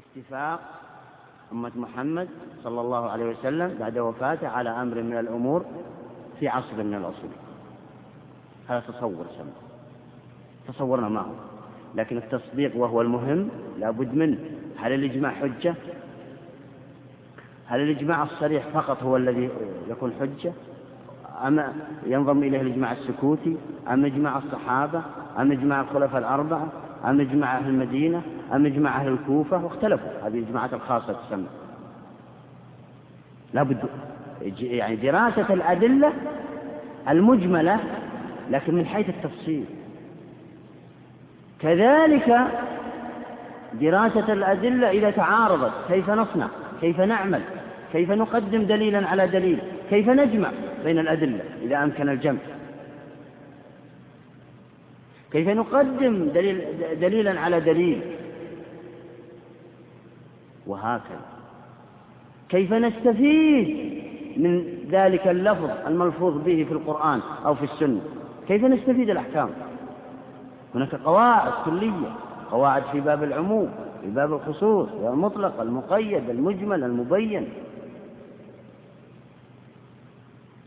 اتفاق أمة محمد صلى الله عليه وسلم بعد وفاته على أمر من الأمور في عصر من العصور. هذا تصور سمع. تصورنا معه لكن التصديق وهو المهم لابد منه. هل الإجماع حجة؟ هل الإجماع الصريح فقط هو الذي يكون حجة؟ أم ينضم إليه الإجماع السكوتي؟ أم إجماع الصحابة؟ أم إجماع الخلفاء الأربعة؟ أم إجماع أهل المدينة أم إجماع أهل الكوفة واختلفوا. هذه الإجماعات الخاصة تسمى. لابد يعني دراسة الأدلة المجملة لكن من حيث التفصيل. كذلك دراسة الأدلة إذا تعارضت كيف نصنع كيف نعمل كيف نقدم دليلا على دليل كيف نجمع بين الأدلة إذا أمكن الجمع. كيف نقدم دليل دليلا على دليل؟ وهكذا. كيف نستفيد من ذلك اللفظ الملفوظ به في القرآن أو في السنة؟ كيف نستفيد الأحكام؟ هناك قواعد كلية قواعد في باب العموم في باب الخصوص المطلق المقيد المجمل المبين.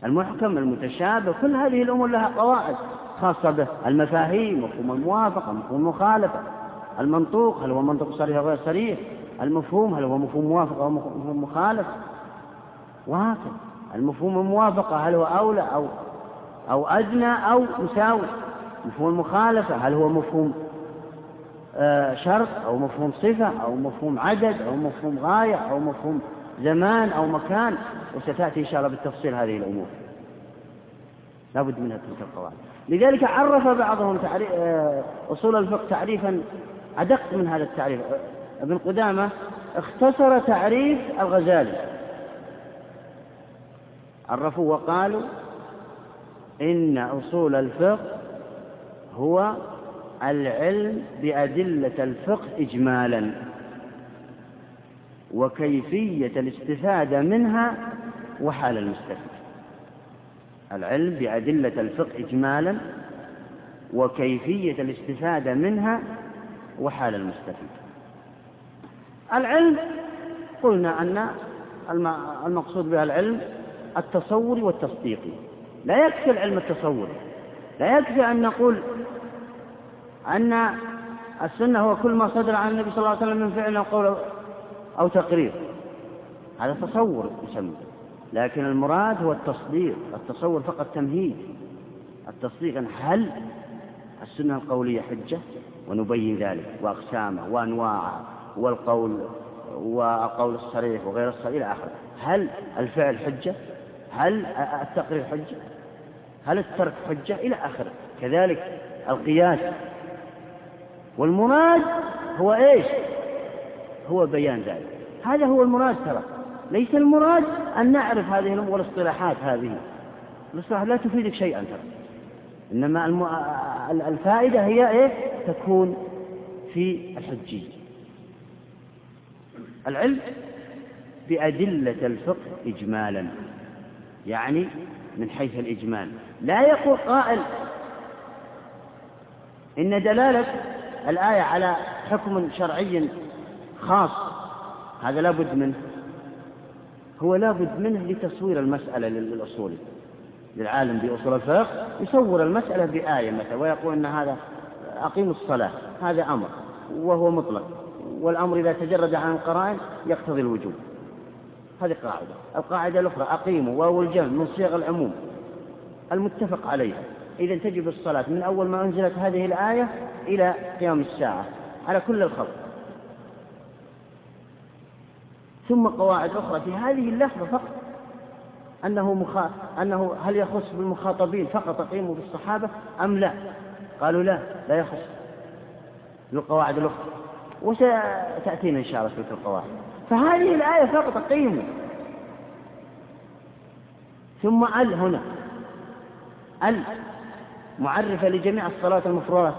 المحكم المتشابه كل هذه الأمور لها قواعد. خاصة به. المفاهيم مفهوم الموافقة مفهوم المخالفة. المنطوق هل هو منطق صريح أو غير صريح؟ المفهوم هل هو مفهوم موافقة أو مفهوم مخالف؟ وهكذا المفهوم الموافقة هل هو أولى أو أو أدنى أو مساوي؟ مفهوم المخالفة هل هو مفهوم آه، شرط أو مفهوم صفة أو مفهوم عدد أو مفهوم غاية أو مفهوم زمان أو مكان؟ وستأتي إن شاء الله بالتفصيل هذه الأمور. لا بد منها تلك القواعد. لذلك عرف بعضهم آه، أصول الفقه تعريفا أدق من هذا التعريف. ابن قدامة اختصر تعريف الغزالي. عرفوا وقالوا إن أصول الفقه هو العلم بأدلة الفقه إجمالا وكيفية الاستفادة منها وحال المستفيد. العلم بأدلة الفقه إجمالا وكيفية الاستفادة منها وحال المستفيد. العلم قلنا أن المقصود بها العلم التصوري والتصديقي. لا يكفي العلم التصوري. لا يكفي أن نقول أن السنة هو كل ما صدر عن النبي صلى الله عليه وسلم من فعل أو قول أو تقرير. هذا تصور يسمى. لكن المراد هو التصديق التصور فقط تمهيد. التصديق هل السنة القولية حجة؟ ونبين ذلك وأقسامه وأنواعه والقول والقول الصريح وغير الصريح إلى آخره. هل الفعل حجة؟ هل التقرير حجة؟ هل الترك حجة؟ إلى آخره. كذلك القياس. والمراد هو إيش؟ هو بيان ذلك. هذا هو المراد ترى. ليس المراد أن نعرف هذه الأمور والاصطلاحات هذه. الاصطلاحات لا تفيدك شيئا ترى. إنما الم... الفائدة هي إيه؟ تكون في الحجية. العلم بأدلة الفقه إجمالا يعني من حيث الإجمال. لا يقول قائل إن دلالة الآية على حكم شرعي خاص هذا لا بد منه. هو لا بد منه لتصوير المسألة للأصولي للعالم بأصول الفقه يصور المسألة بآية مثلا ويقول أن هذا أقيم الصلاة هذا أمر وهو مطلق. والأمر إذا تجرد عن القرائن يقتضي الوجوب. هذه قاعدة. القاعدة الأخرى أقيموا واو الجمع من صيغ العموم المتفق عليها. إذا تجب الصلاة من أول ما أنزلت هذه الآية إلى قيام الساعة. على كل الخلق. ثم قواعد أخرى. في هذه اللفظة فقط أنه مخا... أنه هل يخص بالمخاطبين فقط أقيموا بالصحابة أم لا؟ قالوا لا لا يخص بالقواعد الأخرى. وستأتينا إن شاء الله تلك القواعد. فهذه الآية فقط أقيموا. ثم أل هنا. أل معرفة لجميع الصلوات المفروضات.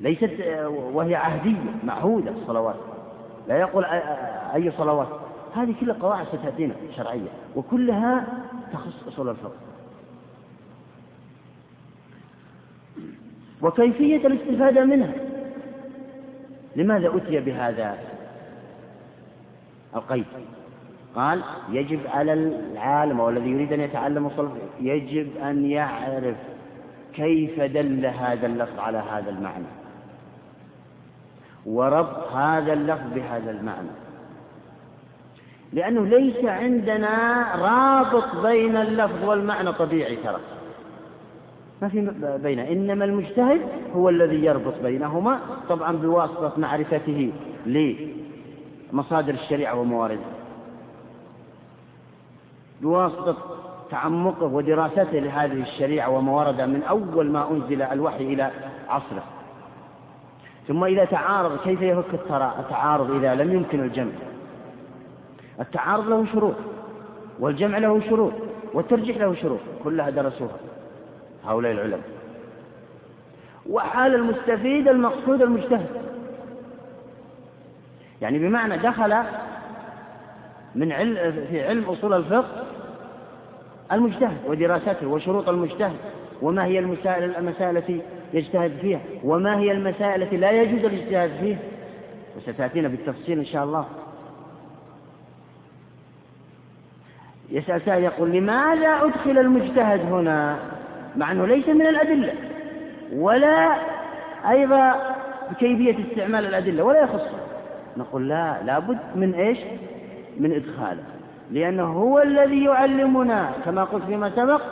ليست وهي عهدية معهودة الصلوات. لا يقول أي صلوات. هذه كلها قواعد ستأتينا شرعية وكلها تخص أصول الفقه. وكيفية الاستفادة منها؟ لماذا أتي بهذا القيد؟ قال يجب على العالم أو الذي يريد أن يتعلم الصلاة يجب أن يعرف كيف دل هذا اللفظ على هذا المعنى. وربط هذا اللفظ بهذا المعنى. لأنه ليس عندنا رابط بين اللفظ والمعنى طبيعي ترى. ما في بين إنما المجتهد هو الذي يربط بينهما طبعا بواسطة معرفته لمصادر الشريعة ومواردها. بواسطة تعمقه ودراسته لهذه الشريعة ومواردها من أول ما أنزل الوحي إلى عصره. ثم إذا تعارض كيف يفك التعارض إذا لم يمكن الجمع. التعارض له شروط والجمع له شروط والترجيح له شروط كلها درسوها. هؤلاء العلماء. وحال المستفيد المقصود المجتهد. يعني بمعنى دخل من علم في علم أصول الفقه المجتهد ودراسته وشروط المجتهد وما هي المسائل المسائل التي يجتهد فيها. وما هي المسائل التي لا يجوز الاجتهاد فيها؟ وستأتينا بالتفصيل إن شاء الله. يسأل سائل يقول لماذا أدخل المجتهد هنا؟ مع أنه ليس من الأدلة ولا أيضا كيفية استعمال الأدلة ولا يخص. نقول لا لابد من إيش؟ من إدخاله لأنه هو الذي يعلمنا كما قلت فيما سبق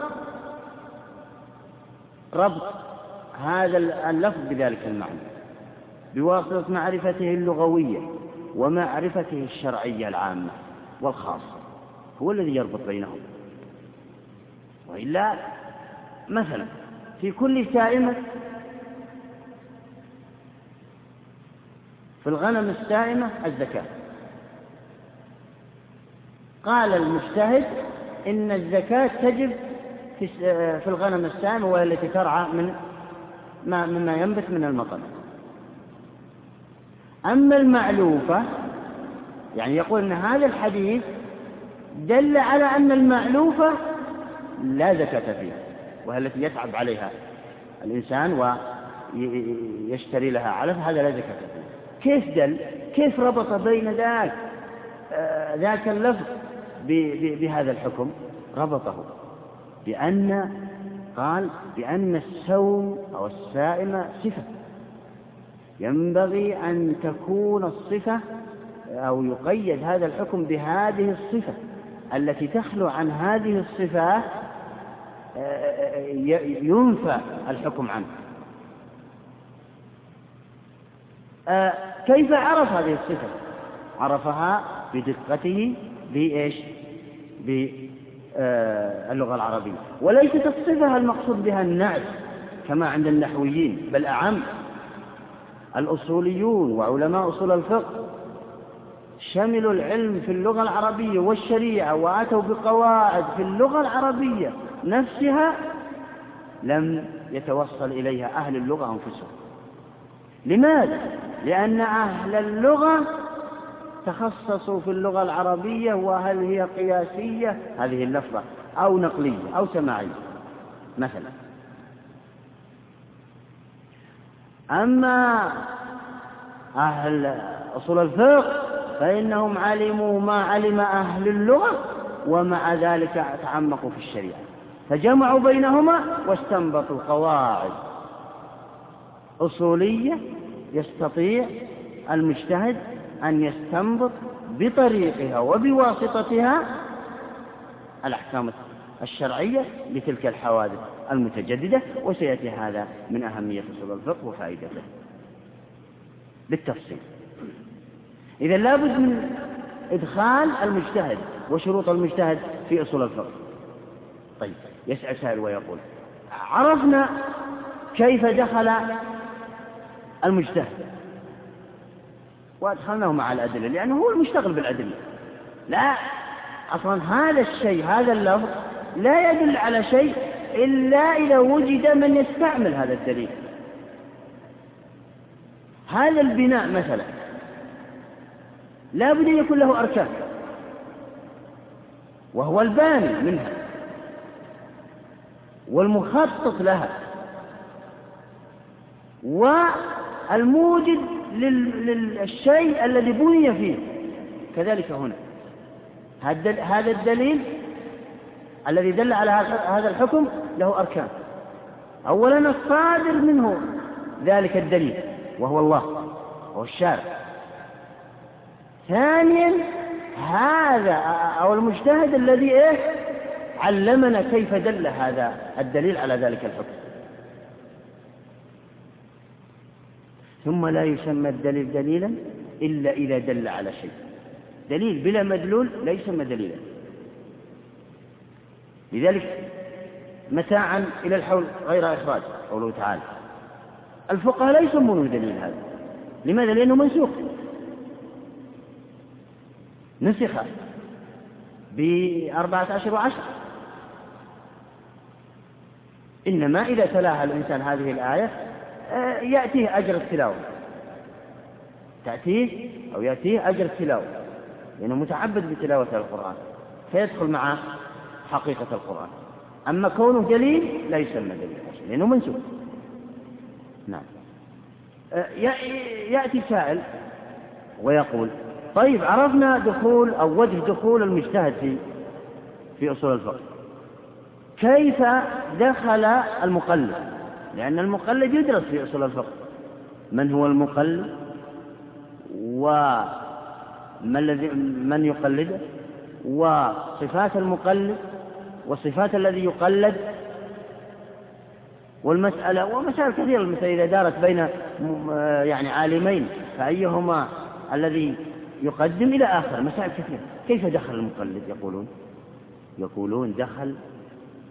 ربط هذا اللفظ بذلك المعنى بواسطة معرفته اللغوية ومعرفته الشرعية العامة والخاصة هو الذي يربط بينهم. وإلا مثلا في كل سائمة في الغنم السائمة الزكاة. قال المجتهد إن الزكاة تجب في الغنم السائمة وهي التي ترعى من ما مما ينبت من المطر. أما المعلوفة يعني يقول أن هذا الحديث دل على أن المعلوفة لا زكاة فيها وهي التي يتعب عليها الإنسان ويشتري لها علف هذا لا زكاة فيه كيف دل؟ كيف ربط بين ذاك ذاك اللفظ بهذا الحكم؟ ربطه بأن قال بأن السوم أو السائمة صفة. ينبغي أن تكون الصفة أو يقيد هذا الحكم بهذه الصفة التي تخلو عن هذه الصفات ينفى الحكم عنه آه، كيف عرف هذه الصفة؟ عرفها بدقته بإيش؟ باللغة العربية. وليست الصفة المقصود بها النعت كما عند النحويين بل أعم. الأصوليون وعلماء أصول الفقه شملوا العلم في اللغة العربية والشريعة وأتوا بقواعد في اللغة العربية نفسها لم يتوصل إليها أهل اللغة أنفسهم. لماذا؟ لأن أهل اللغة تخصصوا في اللغة العربية وهل هي قياسية؟ هذه اللفظة. أو نقلية أو سماعية. مثلا. أما أهل أصول الفقه فإنهم علموا ما علم أهل اللغة ومع ذلك تعمقوا في الشريعة. فجمعوا بينهما واستنبطوا قواعد أصولية يستطيع المجتهد أن يستنبط بطريقها وبواسطتها الأحكام الشرعية لتلك الحوادث المتجددة وسيأتي هذا من أهمية أصول الفقه وفائدته. بالتفصيل. إذا لابد من إدخال المجتهد وشروط المجتهد في أصول الفقه. طيب يسأل سائل ويقول عرفنا كيف دخل المجتهد؟ وأدخلناه مع الأدلة لأنه هو المشتغل بالأدلة. لا أصلا هذا الشيء هذا اللفظ لا يدل على شيء إلا إذا وجد من يستعمل هذا الدليل. هذا البناء مثلا لا بد أن يكون له أركان وهو الباني منها والمخطط لها والموجد للشيء الذي بني فيه. كذلك هنا. هذا الدليل الذي دل على هذا الحكم له أركان. أولا الصادر منه ذلك الدليل وهو الله وهو الشارع. ثانيا هذا أو المجتهد الذي إيه؟ علمنا كيف دل هذا الدليل على ذلك الحكم. ثم لا يسمى الدليل دليلا إلا إذا دل على شيء. دليل بلا مدلول لا يسمى دليلا. لذلك متاعا إلى الحول غير إخراج قوله تعالى. الفقهاء لا يسمونه دليل هذا. لماذا؟ لأنه منسوخ. نسخ بأربعة أشهر وعشر. إنما إذا تلاها الإنسان هذه الآية يأتيه أجر التلاوة. تأتيه أو يأتيه أجر التلاوة. لأنه متعبد بتلاوة القرآن فيدخل مع حقيقة القرآن. أما كونه دليل لا يسمى دليل لأنه منسوخ. نعم. آه، يأتي سائل ويقول طيب عرفنا دخول أو وجه دخول المجتهد في في أصول الفقه. كيف دخل المقلد؟ لأن المقلد يدرس في أصول الفقه. من هو المقلد وما الذي من يقلده؟ وصفات المقلد؟ وصفات الذي يقلد؟ والمسألة ومسائل كثيرة المسألة إذا دارت بين يعني عالمين فأيهما الذي يقدم إلى آخر؟ مسائل كثيرة. كيف دخل المقلد؟ يقولون. يقولون دخل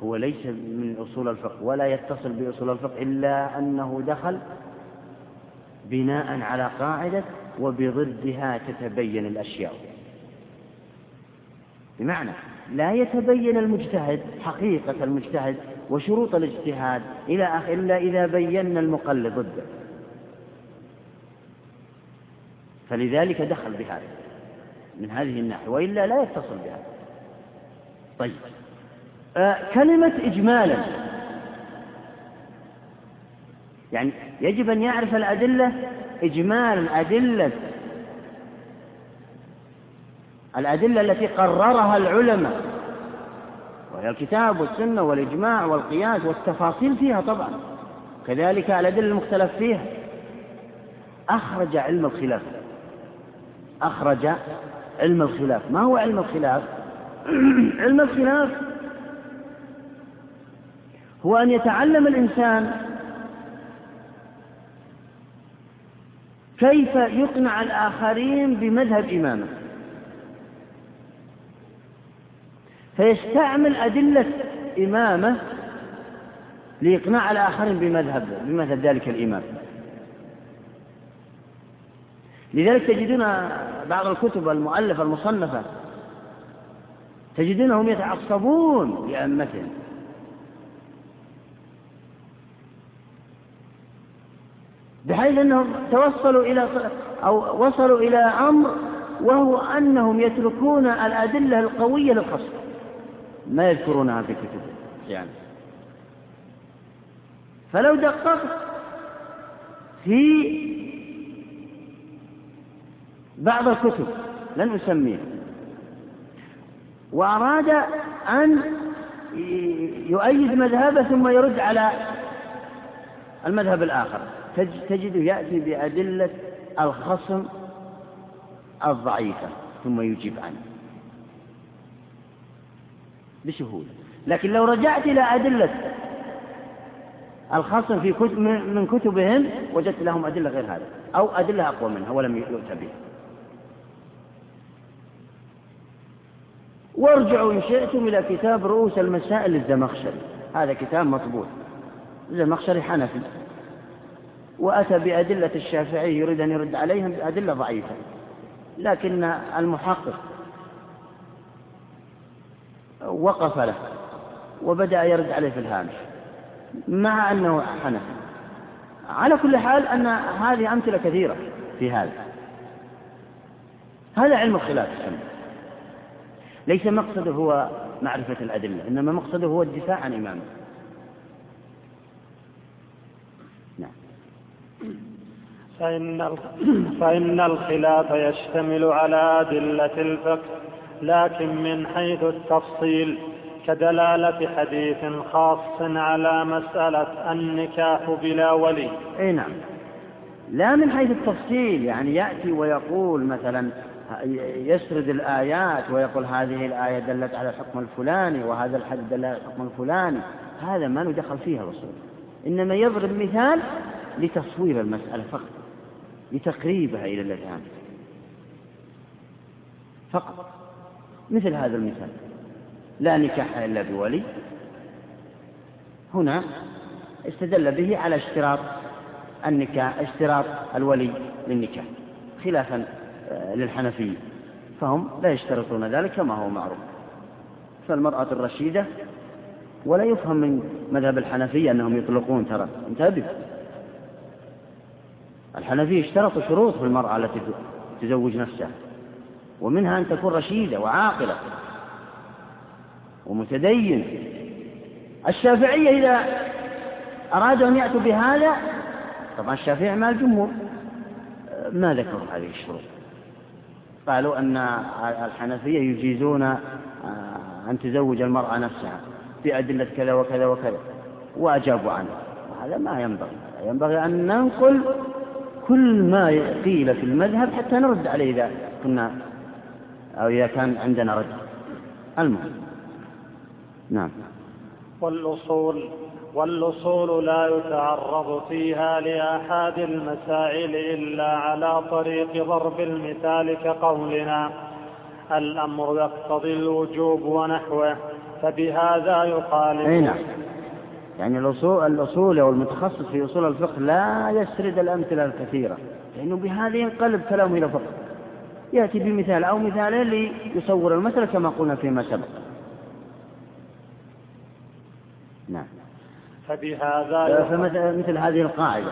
هو ليس من أصول الفقه ولا يتصل بأصول الفقه إلا أنه دخل بناء على قاعدة وبضدها تتبين الأشياء. بمعنى لا يتبين المجتهد حقيقة المجتهد وشروط الاجتهاد إلى آخر إلا إذا بينا المقلد ضده. فلذلك دخل بهذا من هذه الناحية وإلا لا يتصل بهذا. طيب. كلمة إجمالا. يعني يجب أن يعرف الأدلة إجمالا أدلة. الأدلة التي قررها العلماء وهي الكتاب والسنة والإجماع والقياس والتفاصيل فيها طبعا. كذلك الأدلة المختلف فيها. أخرج علم الخلاف. أخرج علم الخلاف. ما هو علم الخلاف؟ علم الخلاف هو أن يتعلم الإنسان كيف يقنع الآخرين بمذهب إمامه. فيستعمل أدلة إمامه لإقناع الآخرين بمذهب بمذهب ذلك الإمام. لذلك تجدون بعض الكتب المؤلفة المصنفة تجدونهم يتعصبون لأئمتهم. بحيث أنهم توصلوا إلى أو وصلوا إلى أمر وهو أنهم يتركون الأدلة القوية للخصم ما يذكرونها في كتبهم يعني. فلو دققت في بعض الكتب لن أسميها وأراد أن يؤيد مذهبه ثم يرد على المذهب الآخر. تجده يأتي بأدلة الخصم الضعيفة ثم يجيب عنه. بسهولة. لكن لو رجعت إلى أدلة الخصم في كتب من كتبهم وجدت لهم أدلة غير هذا أو أدلة أقوى منها ولم يؤتى بها. وارجعوا إن شئتم إلى كتاب رؤوس المسائل للزمخشري. هذا كتاب مطبوع. الزمخشري حنفي. وأتى بأدلة الشافعي يريد أن يرد عليهم بأدلة ضعيفة لكن المحقق وقف له وبدأ يرد عليه في الهامش مع أنه حنفي. على كل حال أن هذه أمثلة كثيرة في هذا. هذا علم الخلاف السنة ليس مقصده هو معرفة الأدلة إنما مقصده هو الدفاع عن إمامه نعم فإن فإن الخلاف يشتمل على أدلة الفقه لكن من حيث التفصيل كدلالة حديث خاص على مسألة النكاح بلا ولي. أي نعم. لا من حيث التفصيل يعني يأتي ويقول مثلا يسرد الآيات ويقول هذه الآية دلت على الحكم الفلاني وهذا الحديث دل على الحكم الفلاني. هذا ما ندخل فيها الرسول إنما يضرب مثال لتصوير المسألة فقط. لتقريبها إلى الأذهان. فقط. مثل هذا المثال. لا نكاح إلا بولي. هنا استدل به على اشتراط النكاح اشتراط الولي للنكاح. خلافا آه، للحنفية. فهم لا يشترطون ذلك كما هو معروف. فالمرأة الرشيدة ولا يفهم من مذهب الحنفية أنهم يطلقون ترى. انتبه. الحنفية اشترطوا شروط في المرأة التي تزوج نفسها ومنها أن تكون رشيدة وعاقلة ومتدين. الشافعية إذا أرادوا أن يأتوا بهذا طبعا الشافعي مع الجمهور ما ذكروا هذه الشروط. قالوا أن الحنفية يجيزون آه، أن تزوج المرأة نفسها بأدلة كذا وكذا وكذا وأجابوا عنه. وهذا ما ينبغي ينبغي أن ننقل كل ما قيل في المذهب حتى نرد عليه إذا كنا أو إذا كان عندنا رد. المهم. نعم. والأصول والأصول لا يتعرض فيها لآحاد المسائل إلا على طريق ضرب المثال كقولنا. الأمر يقتضي الوجوب ونحوه فبهذا يقال أي نعم. يعني الأصول الأصول أو المتخصص في أصول الفقه لا يسرد الأمثلة الكثيرة لأنه بهذا ينقلب كلامه إلى فقه. يأتي بمثال أو مثالين ليصور المسألة كما قلنا فيما سبق. نعم. فبهذا فمثل هذه القاعدة.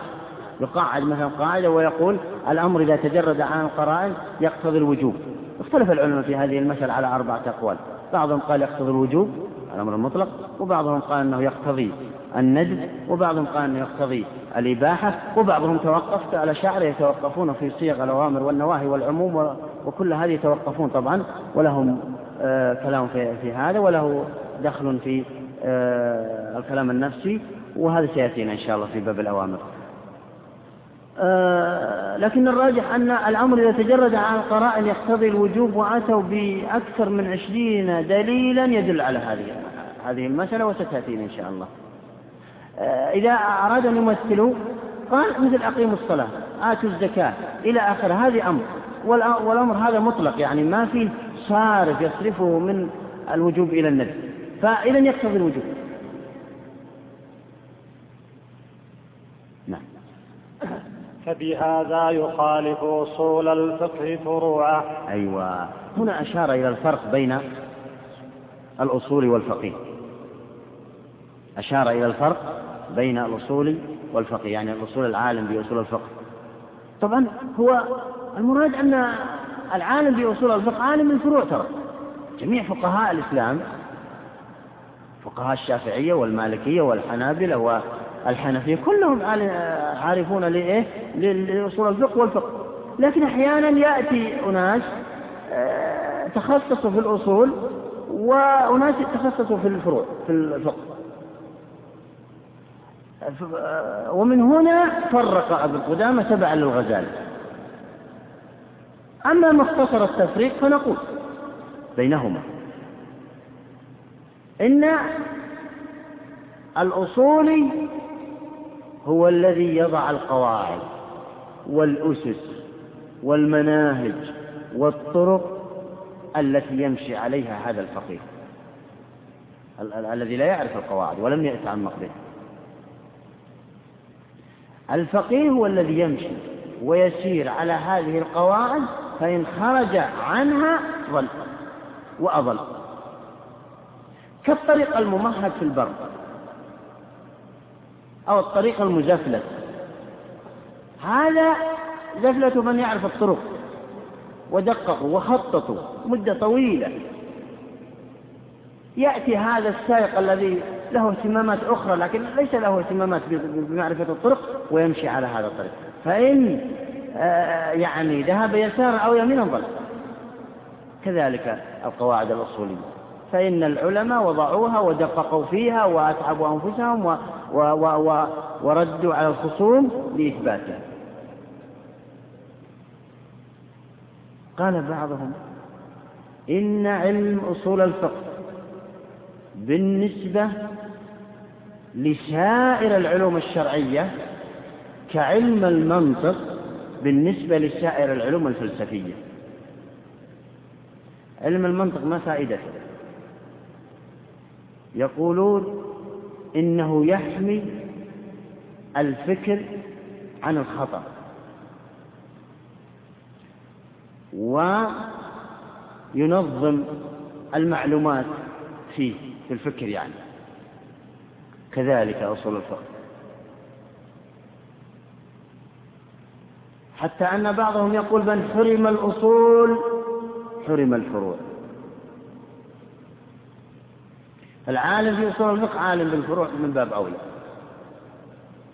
يقعد مثلا قاعدة ويقول الأمر إذا تجرد عن القرائن يقتضي الوجوب. اختلف العلماء في هذه المسألة على أربعة أقوال. بعضهم قال يقتضي الوجوب الأمر المطلق وبعضهم قال أنه يقتضي الندب وبعضهم قال أنه يقتضي الإباحة وبعضهم توقف على شعر يتوقفون في صيغ الأوامر والنواهي والعموم وكل هذه يتوقفون طبعا ولهم آه كلام في, في هذا وله دخل في آه الكلام النفسي وهذا سيأتينا إن شاء الله في باب الأوامر. آه لكن الراجح أن الأمر إذا تجرد عن القرائن يقتضي الوجوب وأتوا بأكثر من عشرين دليلا يدل على هذه هذه المسألة وستأتينا إن شاء الله. آه إذا أرادوا أن يمثلوا قال مثل أقيموا الصلاة آتوا الزكاة إلى آخر هذه أمر. والأمر هذا مطلق يعني ما فيه صارف يصرفه من الوجوب إلى الندب فإذا يقتضي الوجوب. نعم. فبهذا يخالف أصول الفقه فروعه. أيوة. هنا أشار إلى الفرق بين الأصول والفقيه أشار إلى الفرق بين الأصول والفقيه يعني الأصول العالم بأصول الفقه. طبعا هو المراد أن العالم بأصول الفقه عالم من فروع ترى جميع فقهاء الإسلام فقهاء الشافعية والمالكية والحنابلة والحنفية كلهم عارفون لإيه؟ لأصول الفقه والفقه. لكن أحيانا يأتي أناس آه، تخصصوا في الأصول وأناس تخصصوا في الفروع في الفقه. ومن هنا فرق ابو القدامى تبعا للغزالي. أما مختصر التفريق فنقول بينهما إن الأصولي هو الذي يضع القواعد والأسس والمناهج والطرق التي يمشي عليها هذا الفقيه الذي لا يعرف القواعد ولم يتعمق بها الفقيه هو الذي يمشي ويسير على هذه القواعد فإن خرج عنها ضل وأضل. كالطريق الممهد في البر أو الطريق المزفلت هذا زفلة من يعرف الطرق ودققوا وخططوا مدة طويلة. يأتي هذا السائق الذي له اهتمامات أخرى لكن ليس له اهتمامات بمعرفة الطرق ويمشي على هذا الطريق. فإن آه، يعني ذهب يسارا أو يمينا ضل. كذلك القواعد الأصولية. فإن العلماء وضعوها ودققوا فيها وأتعبوا أنفسهم و و و و وردوا على الخصوم لإثباتها. قال بعضهم إن علم أصول الفقه بالنسبة لسائر العلوم الشرعية كعلم المنطق بالنسبة لسائر العلوم الفلسفية. علم المنطق ما فائدته يقولون إنه يحمي الفكر عن الخطأ. وينظم المعلومات فيه. في الفكر يعني. كذلك أصول الفقه. حتى أن بعضهم يقول من حرم الأصول حرم الفروع. العالم في أصول الفقه عالم بالفروع من باب أولى.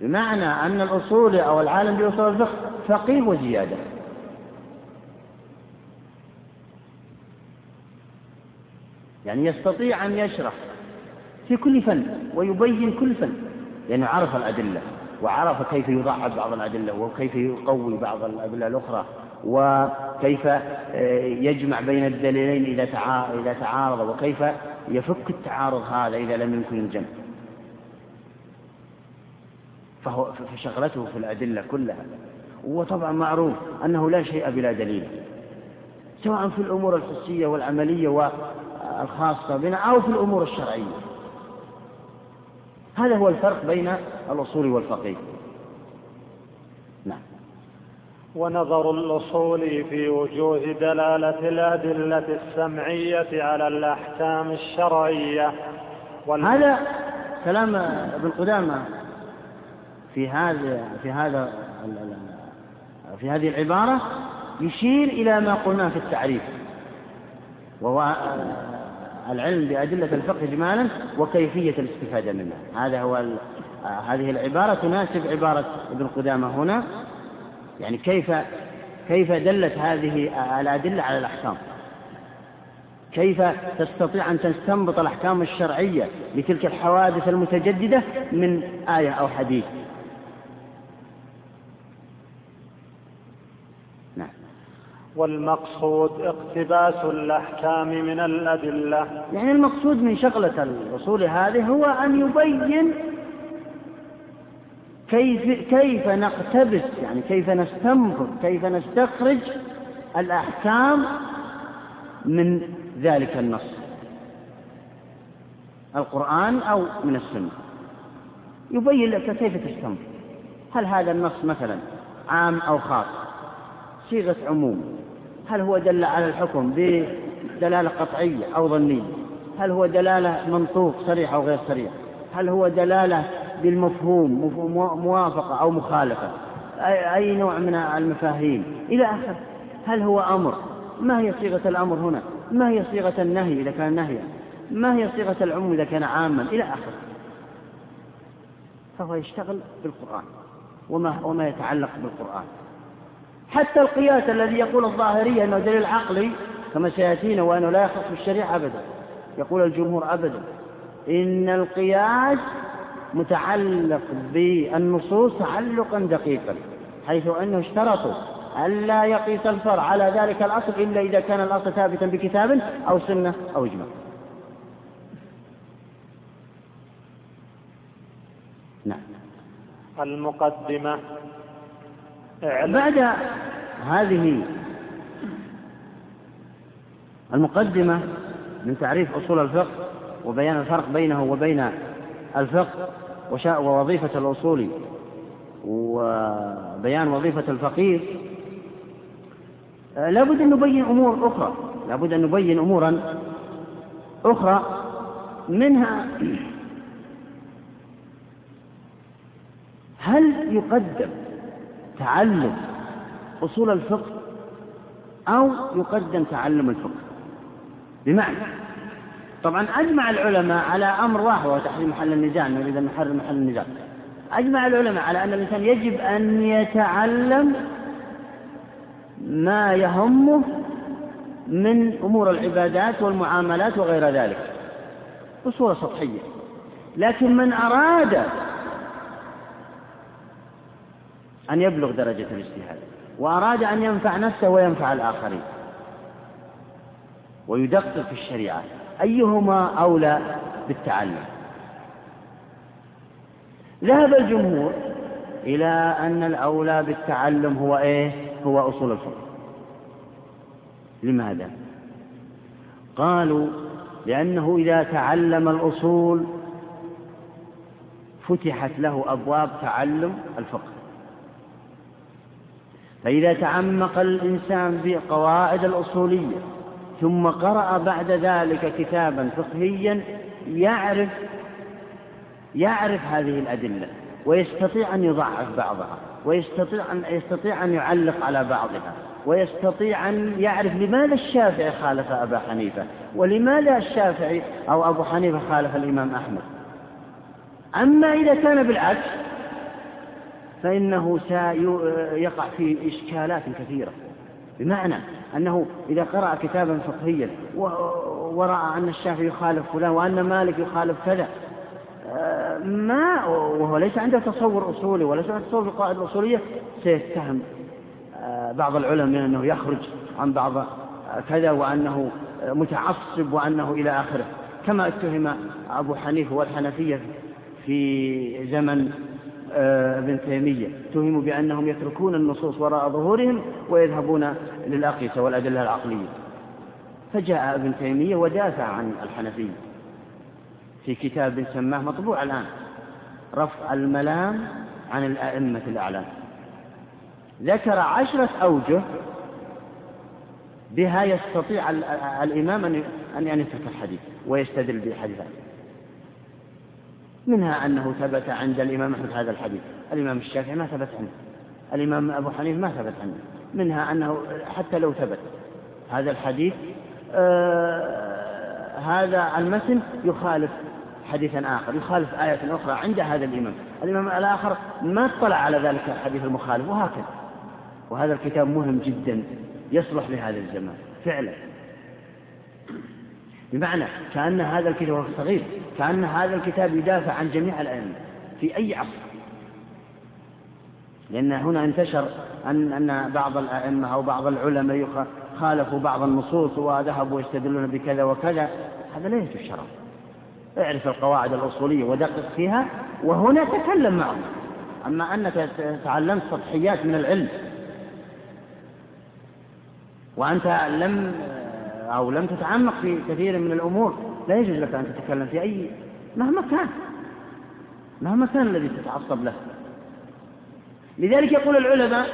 بمعنى أن الأصول أو العالم في أصول الفقه فقيه وزيادة. يعني يستطيع أن يشرح في كل فن ويبين كل فن لأنه عرف الأدلة وعرف كيف يضعف بعض الأدلة وكيف يقوي بعض الأدلة الأخرى وكيف آه، يجمع بين الدليلين إذا إذا تعارض وكيف يفك التعارض هذا إذا لم يمكن الجمع. فهو فشغلته في الأدلة كلها. وطبعا معروف أنه لا شيء بلا دليل سواء في الأمور الحسية والعملية والخاصة بنا أو في الأمور الشرعية. هذا هو الفرق بين الأصول والفقيه. نعم. ونظر الأصول في وجوه دلالة الأدلة السمعية على الأحكام الشرعية. وال... هذا كلام ابن قدامة في هذا في هذا في هذه العبارة يشير إلى ما قلناه في التعريف. وهو العلم بأدلة الفقه إجمالا وكيفية الاستفادة منها. هذا هو. هذه العبارة تناسب عبارة ابن قدامة هنا. يعني كيف كيف دلت هذه الأدلة على الأحكام؟ كيف تستطيع أن تستنبط الأحكام الشرعية لتلك الحوادث المتجددة من آية أو حديث؟ والمقصود اقتباس الأحكام من الأدلة. يعني المقصود من شغلة الأصول هذه هو أن يبين كيف كيف نقتبس يعني كيف نستنبط كيف نستخرج الأحكام من ذلك النص. القرآن أو من السنة. يبين لك كيف تستنبط هل هذا النص مثلا عام أو خاص؟ صيغة عموم. هل هو دل على الحكم بدلالة قطعية أو ظنية؟ هل هو دلالة منطوق صريح أو غير صريح؟ هل هو دلالة بالمفهوم موافقة أو مخالفة؟ أي نوع من المفاهيم؟ إلى آخره هل هو أمر؟ ما هي صيغة الأمر هنا؟ ما هي صيغة النهي إذا كان نهيا؟ ما هي صيغة العموم إذا كان عاما؟ إلى آخره فهو يشتغل بالقرآن. وما, وما يتعلق بالقرآن. حتى القياس الذي يقول الظاهرية أنه دليل عقلي كما سيأتينا وأنه لا يخص بالشريعة أبدا. يقول الجمهور أبدا. إن القياس متعلق بالنصوص تعلقا دقيقا حيث أنه اشترطوا ألا يقيس الفرع على ذلك الأصل إلا إذا كان الأصل ثابتا بكتاب أو سنة أو إجماع. نعم. المقدمة. بعد هذه المقدمة من تعريف أصول الفقه وبيان الفرق بينه وبين الفقه ووظيفة الأصول وبيان وظيفة الفقيه لابد أن نبين أمور أخرى لابد أن نبين أمورا أخرى منها هل يقدم تعلم أصول الفقه أو يقدم تعلم الفقه. بمعنى طبعا أجمع العلماء على أمر واحد وهو تحريم محل النزاع نريد أن نحرم محل النزاع أجمع العلماء على أن الإنسان يجب أن يتعلم ما يهمه من أمور العبادات والمعاملات وغير ذلك. بصورة سطحية. لكن من أراد أن يبلغ درجة الاجتهاد وأراد أن ينفع نفسه وينفع الآخرين ويدقق في الشريعة أيهما أولى بالتعلم ذهب الجمهور إلى أن الأولى بالتعلم هو إيه؟ هو أصول الفقه لماذا؟ قالوا لأنه إذا تعلم الأصول فتحت له أبواب تعلم الفقه فإذا تعمق الإنسان في قواعد الأصولية ثم قرأ بعد ذلك كتابا فقهيا يعرف يعرف هذه الأدلة ويستطيع أن يضعف بعضها ويستطيع أن يستطيع أن يعلق على بعضها ويستطيع أن يعرف لماذا الشافعي خالف أبا حنيفة ولماذا الشافعي أو أبو حنيفة خالف الإمام أحمد. أما إذا كان بالعكس فإنه سيقع في إشكالات كثيرة. بمعنى أنه إذا قرأ كتابا فقهيا ورأى أن الشافعي يخالف فلان وأن مالك يخالف كذا ما وهو ليس عنده تصور أصولي وليس عنده تصور القواعد الأصولية سيتهم آه، بعض العلماء من أنه يخرج عن بعض كذا وأنه متعصب وأنه إلى آخره. كما اتهم أبو حنيفة والحنفية في زمن آه، ابن تيمية. اتهموا بأنهم يتركون النصوص وراء ظهورهم ويذهبون للأقيسة والأدلة العقلية. فجاء ابن تيمية ودافع عن الحنفية. في كتاب سماه مطبوع الآن. رفع الملام عن الأئمة الأعلام ذكر عشرة أوجه بها يستطيع الإمام أن يترك الحديث ويستدل بحديثه منها أنه ثبت عند الإمام أحمد هذا الحديث. الإمام الشافعي ما ثبت عنه. الإمام أبو حنيفة ما ثبت عنه. منها أنه حتى لو ثبت هذا الحديث آه هذا المتن يخالف حديثا آخر يخالف آية أخرى عند هذا الإمام. الإمام الآخر ما اطلع على ذلك الحديث المخالف وهكذا. وهذا الكتاب مهم جدا يصلح لهذا الزمان فعلا. بمعنى كأن هذا الكتاب صغير كأن هذا الكتاب يدافع عن جميع الأئمة في أي عصر. لأن هنا انتشر أن أن بعض الأئمة أو بعض العلماء خالفوا بعض النصوص وذهبوا يستدلون بكذا وكذا. هذا ليس الشرع اعرف القواعد الأصولية ودقق فيها وهنا تكلم معه أما أنك تعلمت سطحيات من العلم وأنت لم أو لم تتعمق في كثير من الأمور لا يجوز لك أن تتكلم في أي مهما كان مهما كان الذي تتعصب له. لذلك يقول العلماء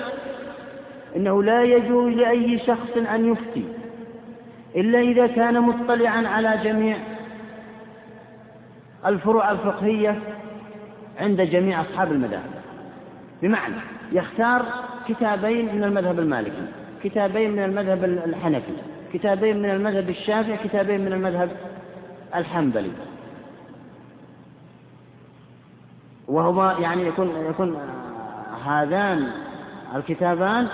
إنه لا يجوز لأي شخص أن يفتي إلا إذا كان مطلعا على جميع الفروع الفقهية عند جميع أصحاب المذاهب. بمعنى يختار كتابين من المذهب المالكي كتابين من المذهب الحنفي. كتابين من المذهب الشافعي كتابين من المذهب الحنبلي. وهما يعني يكون يكون هذان الكتابان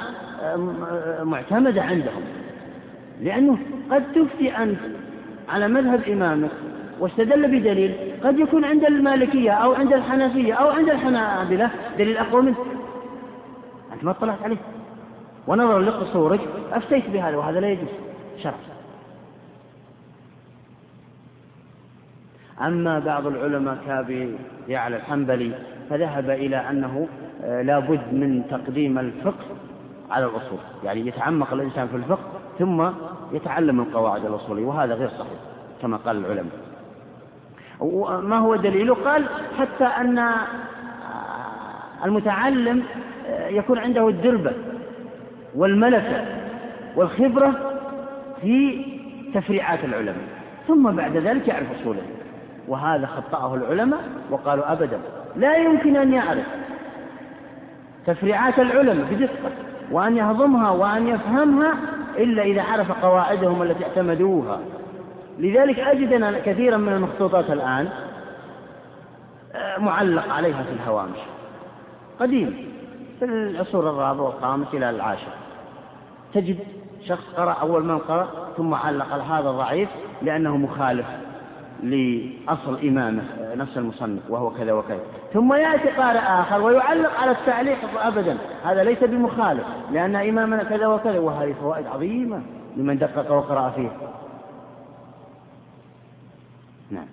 معتمدة عندهم. لأنه قد تفتي أنت على مذهب إمامك واستدل بدليل قد يكون عند المالكية أو عند الحنفية أو عند الحنابلة دليل أقوى منه. أنت ما اطلعت عليه. ونظرا لقصورك أفتيت بهذا وهذا لا يجوز. شرع أما بعض العلماء كابي يعلى الحنبلي فذهب إلى أنه آه، لا بد من تقديم الفقه على الأصول. يعني يتعمق الإنسان في الفقه ثم يتعلم القواعد الأصولية وهذا غير صحيح كما قال العلماء. ما هو دليله قال حتى أن آه، المتعلم آه، يكون عنده الدربة والملكة والخبرة في تفريعات العلماء ثم بعد ذلك يعرف أصوله. وهذا خطأه العلماء وقالوا أبدا. لا يمكن أن يعرف تفريعات العلماء بدقة وأن يهضمها وأن يفهمها إلا إذا عرف قواعدهم التي اعتمدوها. لذلك أجد أن كثيرا من المخطوطات الآن آه، معلق عليها في الهوامش. قديم في العصور الرابع والخامس إلى العاشر. تجد شخص قرأ أول من قرأ ثم علق هذا ضعيف لأنه مخالف لأصل إمامه نفس المصنف وهو كذا وكذا. ثم يأتي قارئ آخر ويعلق على التعليق أبدا. هذا ليس بمخالف لأن إمامنا كذا وكذا وهذه فوائد عظيمة لمن دقق وقرأ فيه. نعم.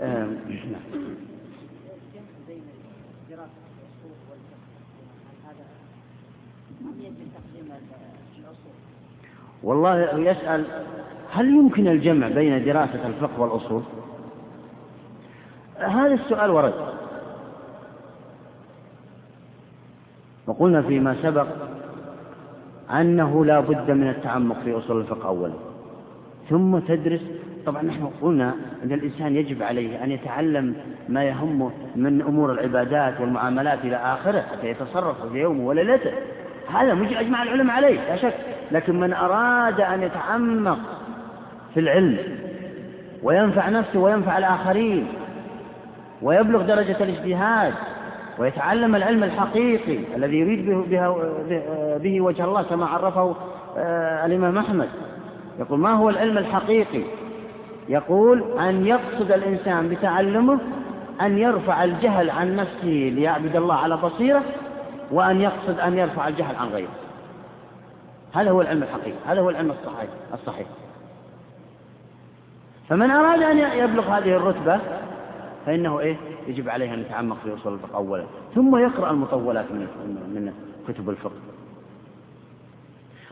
نعم. والله يسأل هل يمكن الجمع بين دراسة الفقه والأصول؟ هذا السؤال ورد. وقلنا فيما سبق أنه لا بد من التعمق في أصول الفقه أولا. ثم تدرس طبعا نحن قلنا أن الإنسان يجب عليه أن يتعلم ما يهمه من أمور العبادات والمعاملات إلى آخره حتى يتصرف في يومه وليلته. هذا مش أجمع العلماء عليه لا شك. لكن من أراد أن يتعمق في العلم وينفع نفسه وينفع الآخرين ويبلغ درجة الاجتهاد ويتعلم العلم الحقيقي الذي يريد به, به وجه الله كما عرفه آه، الإمام أحمد يقول ما هو العلم الحقيقي؟ يقول أن يقصد الإنسان بتعلمه أن يرفع الجهل عن نفسه ليعبد الله على بصيرة وأن يقصد أن يرفع الجهل عن غيره. هذا هو العلم الحقيقي هذا هو العلم الصحيح الصحيح. فمن أراد أن يبلغ هذه الرتبة فإنه إيه؟ يجب عليه أن يتعمق في أصول الفقه أولا ثم يقرأ المطولات من من كتب الفقه.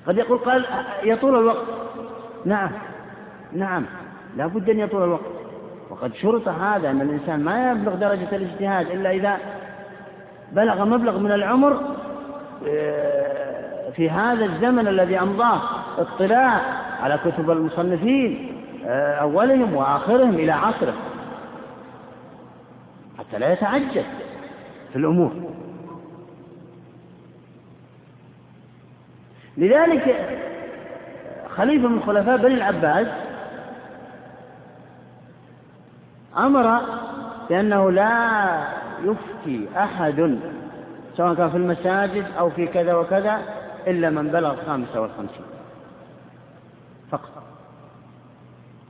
قد يقول قال يطول الوقت. نعم نعم لا بد أن يطول الوقت. وقد شرط هذا أن الإنسان ما يبلغ درجة الاجتهاد إلا إذا بلغ مبلغ من العمر آه، في هذا الزمن الذي أمضاه اطلاع على كتب المصنفين آه، أولهم وآخرهم إلى عصره. حتى لا يتعجل في الأمور. لذلك خليفة من خلفاء بني العباس أمر بأنه لا يفتي أحد سواء كان في المساجد أو في كذا وكذا إلا من بلغ الخامسة والخمسين. فقط.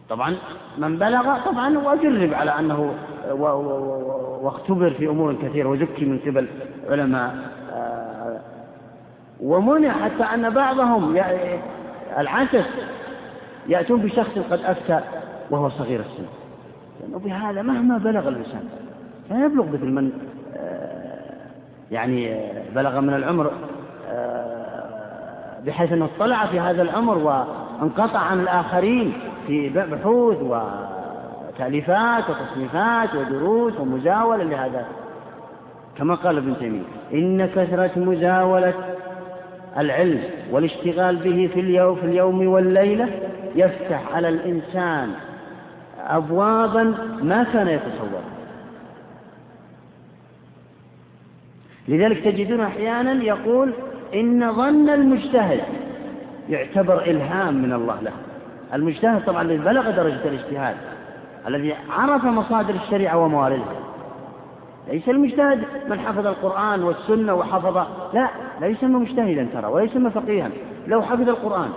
طبعا من بلغ طبعا وجرب على أنه واختبر في أمور كثيرة وزكي من قبل علماء آه، ومنع حتى أن بعضهم العسس يأتون بشخص قد أفتى وهو صغير السن. لأنه بهذا مهما بلغ الإنسان لا يبلغ مثل من آه، يعني بلغ من العمر آه، بحيث أنه اطلع في هذا العمر وانقطع عن الآخرين في بحوث وتأليفات وتصنيفات ودروس ومزاولة لهذا. كما قال ابن تيمية إن كثرة مزاولة العلم والاشتغال به في اليوم, في اليوم والليلة يفتح على الإنسان أبوابا ما كان يتصور لذلك تجدون أحيانا يقول إن ظن المجتهد يعتبر إلهام من الله له. المجتهد طبعا الذي بلغ درجة الاجتهاد الذي عرف مصادر الشريعة ومواردها ليس المجتهد من حفظ القرآن والسنة وحفظ لا لا يسمى مجتهدا ترى ولا يسمى فقيها. لو حفظ القرآن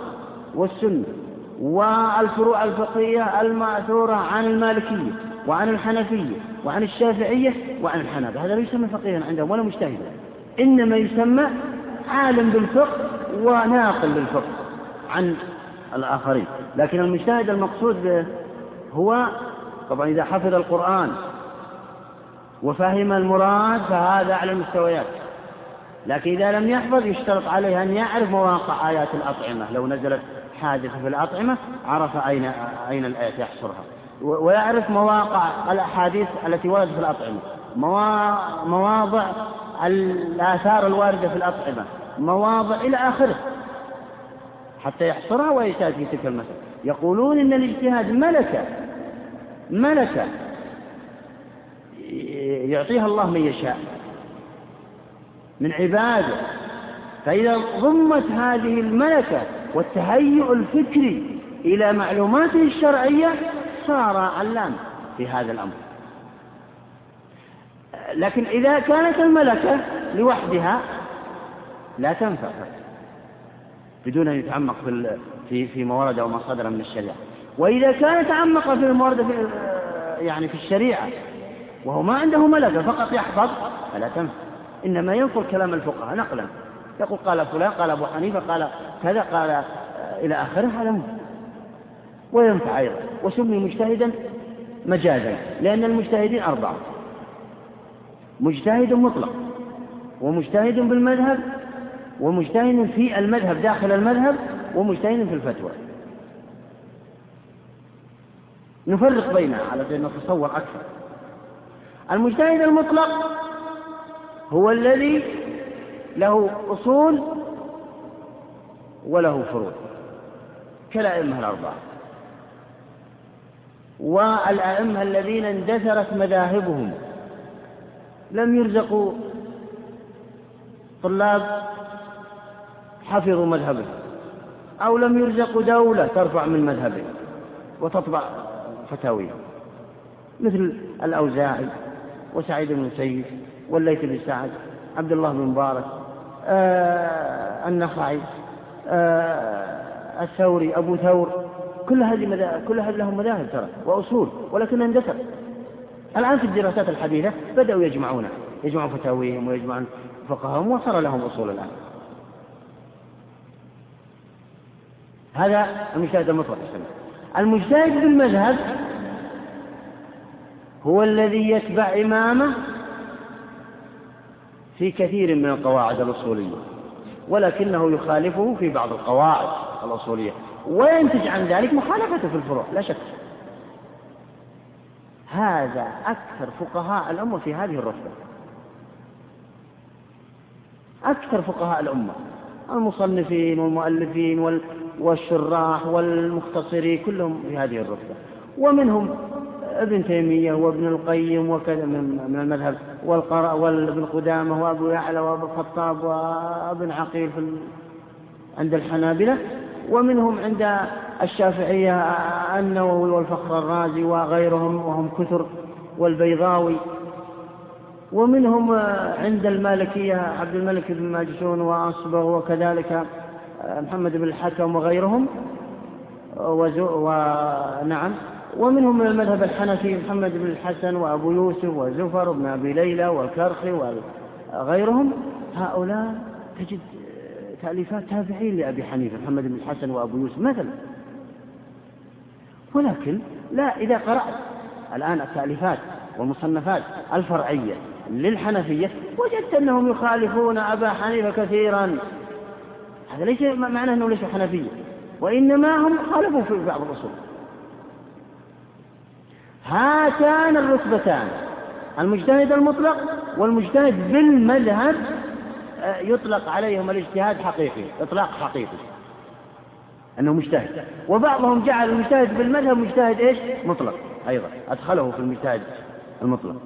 والسنة والفروع الفقهية المأثورة عن المالكية وعن الحنفية وعن الشافعية وعن الحنابلة. هذا لا يسمى فقيها عندهم ولا مجتهدا إنما يسمى عالم بالفقه وناقل للفقه عن الآخرين. لكن المجتهد المقصود به هو طبعا إذا حفظ القرآن وفهم المراد فهذا أعلى المستويات. لكن إذا لم يحفظ يشترط عليه أن يعرف مواقع آيات الأطعمة. لو نزلت حادثة في الأطعمة عرف أين أين الآية يحصرها. ويعرف مواقع الأحاديث التي وردت في الأطعمة. مواضع الآثار الواردة في الأطعمة. مواضع إلى آخره. حتى يحصرها ويجتهد في تلك المسألة. يقولون إن الاجتهاد ملكة. ملكة. يعطيها الله من يشاء. من عباده. فإذا ضمت هذه الملكة والتهيؤ الفكري إلى معلوماته الشرعية صار علام في هذا الأمر. لكن إذا كانت الملكة لوحدها لا تنفع بدون أن يتعمق في في فيما ورد وما صدر من الشريعة. وإذا كان تعمق في المورد في يعني في الشريعة وهو ما عنده ملكة فقط يحفظ فلا تنفع. إنما ينقل كلام الفقهاء نقلا. يقول قال فلان قال أبو حنيفة قال كذا قال إلى آخره هذا وينفع أيضا. وسمي مجتهدا مجازا لأن المجتهدين أربعة. مجتهد مطلق ومجتهد بالمذهب ومجتهد في المذهب داخل المذهب ومجتهد في الفتوى. نفرق بينها على أن نتصور أكثر. المجتهد المطلق هو الذي له أصول وله فروع. كالأئمة الأربعة. والأئمة الذين اندثرت مذاهبهم لم يرزقوا طلاب حفظوا مذهبه أو لم يرزقوا دولة ترفع من مذهبه وتطبع فتاويه مثل الأوزاعي وسعيد بن المسيب والليث بن سعد عبد الله بن مبارك آه النخعي آه الثوري أبو ثور كل هذه مذاهب كل هذه لهم مذاهب ترى وأصول ولكنها اندثر الآن في الدراسات الحديثة بدأوا يجمعون يجمعون فتاويهم ويجمعون فقههم وصار لهم أصول الآن. هذا المجتهد المطلق المجتهد بالمذهب هو الذي يتبع إمامه في كثير من القواعد الأصولية. ولكنه يخالفه في بعض القواعد الأصولية. وينتج عن ذلك؟ مخالفته في الفروع لا شك. هذا أكثر فقهاء الأمة في هذه الرتبة. أكثر فقهاء الأمة. المصنفين والمؤلفين والشراح والمختصرين كلهم في هذه الرتبة. ومنهم ابن تيمية وابن القيم وكذا من المذهب. والقراء وابن قدامة وأبو يعلى وأبو الخطاب وابن عقيل في عند الحنابلة. ومنهم عند الشافعية النووي والفخر الرازي وغيرهم وهم كثر والبيضاوي. ومنهم عند المالكية عبد الملك بن ماجشون وأصبغ وكذلك محمد بن الحكم وغيرهم. ونعم ومنهم من المذهب الحنفي محمد بن الحسن وأبو يوسف وزفر بن أبي ليلى والكرخي وغيرهم. هؤلاء تجد تأليفات تابعين لأبي حنيفة محمد بن الحسن وأبو يوسف مثلا. ولكن لا إذا قرأت الآن التأليفات والمصنفات الفرعية للحنفية وجدت أنهم يخالفون أبا حنيفة كثيرا. هذا ليس معناه أنه ليس حنفية وإنما هم خالفوا في بعض الأصول. هاتان الرتبتان المجتهد المطلق والمجتهد بالمذهب آه، يطلق عليهم الاجتهاد حقيقي إطلاق حقيقي أنه مجتهد. وبعضهم جعل المجتهد بالمذهب مجتهد إيش؟ مطلق أيضا أدخله في المجتهد المطلق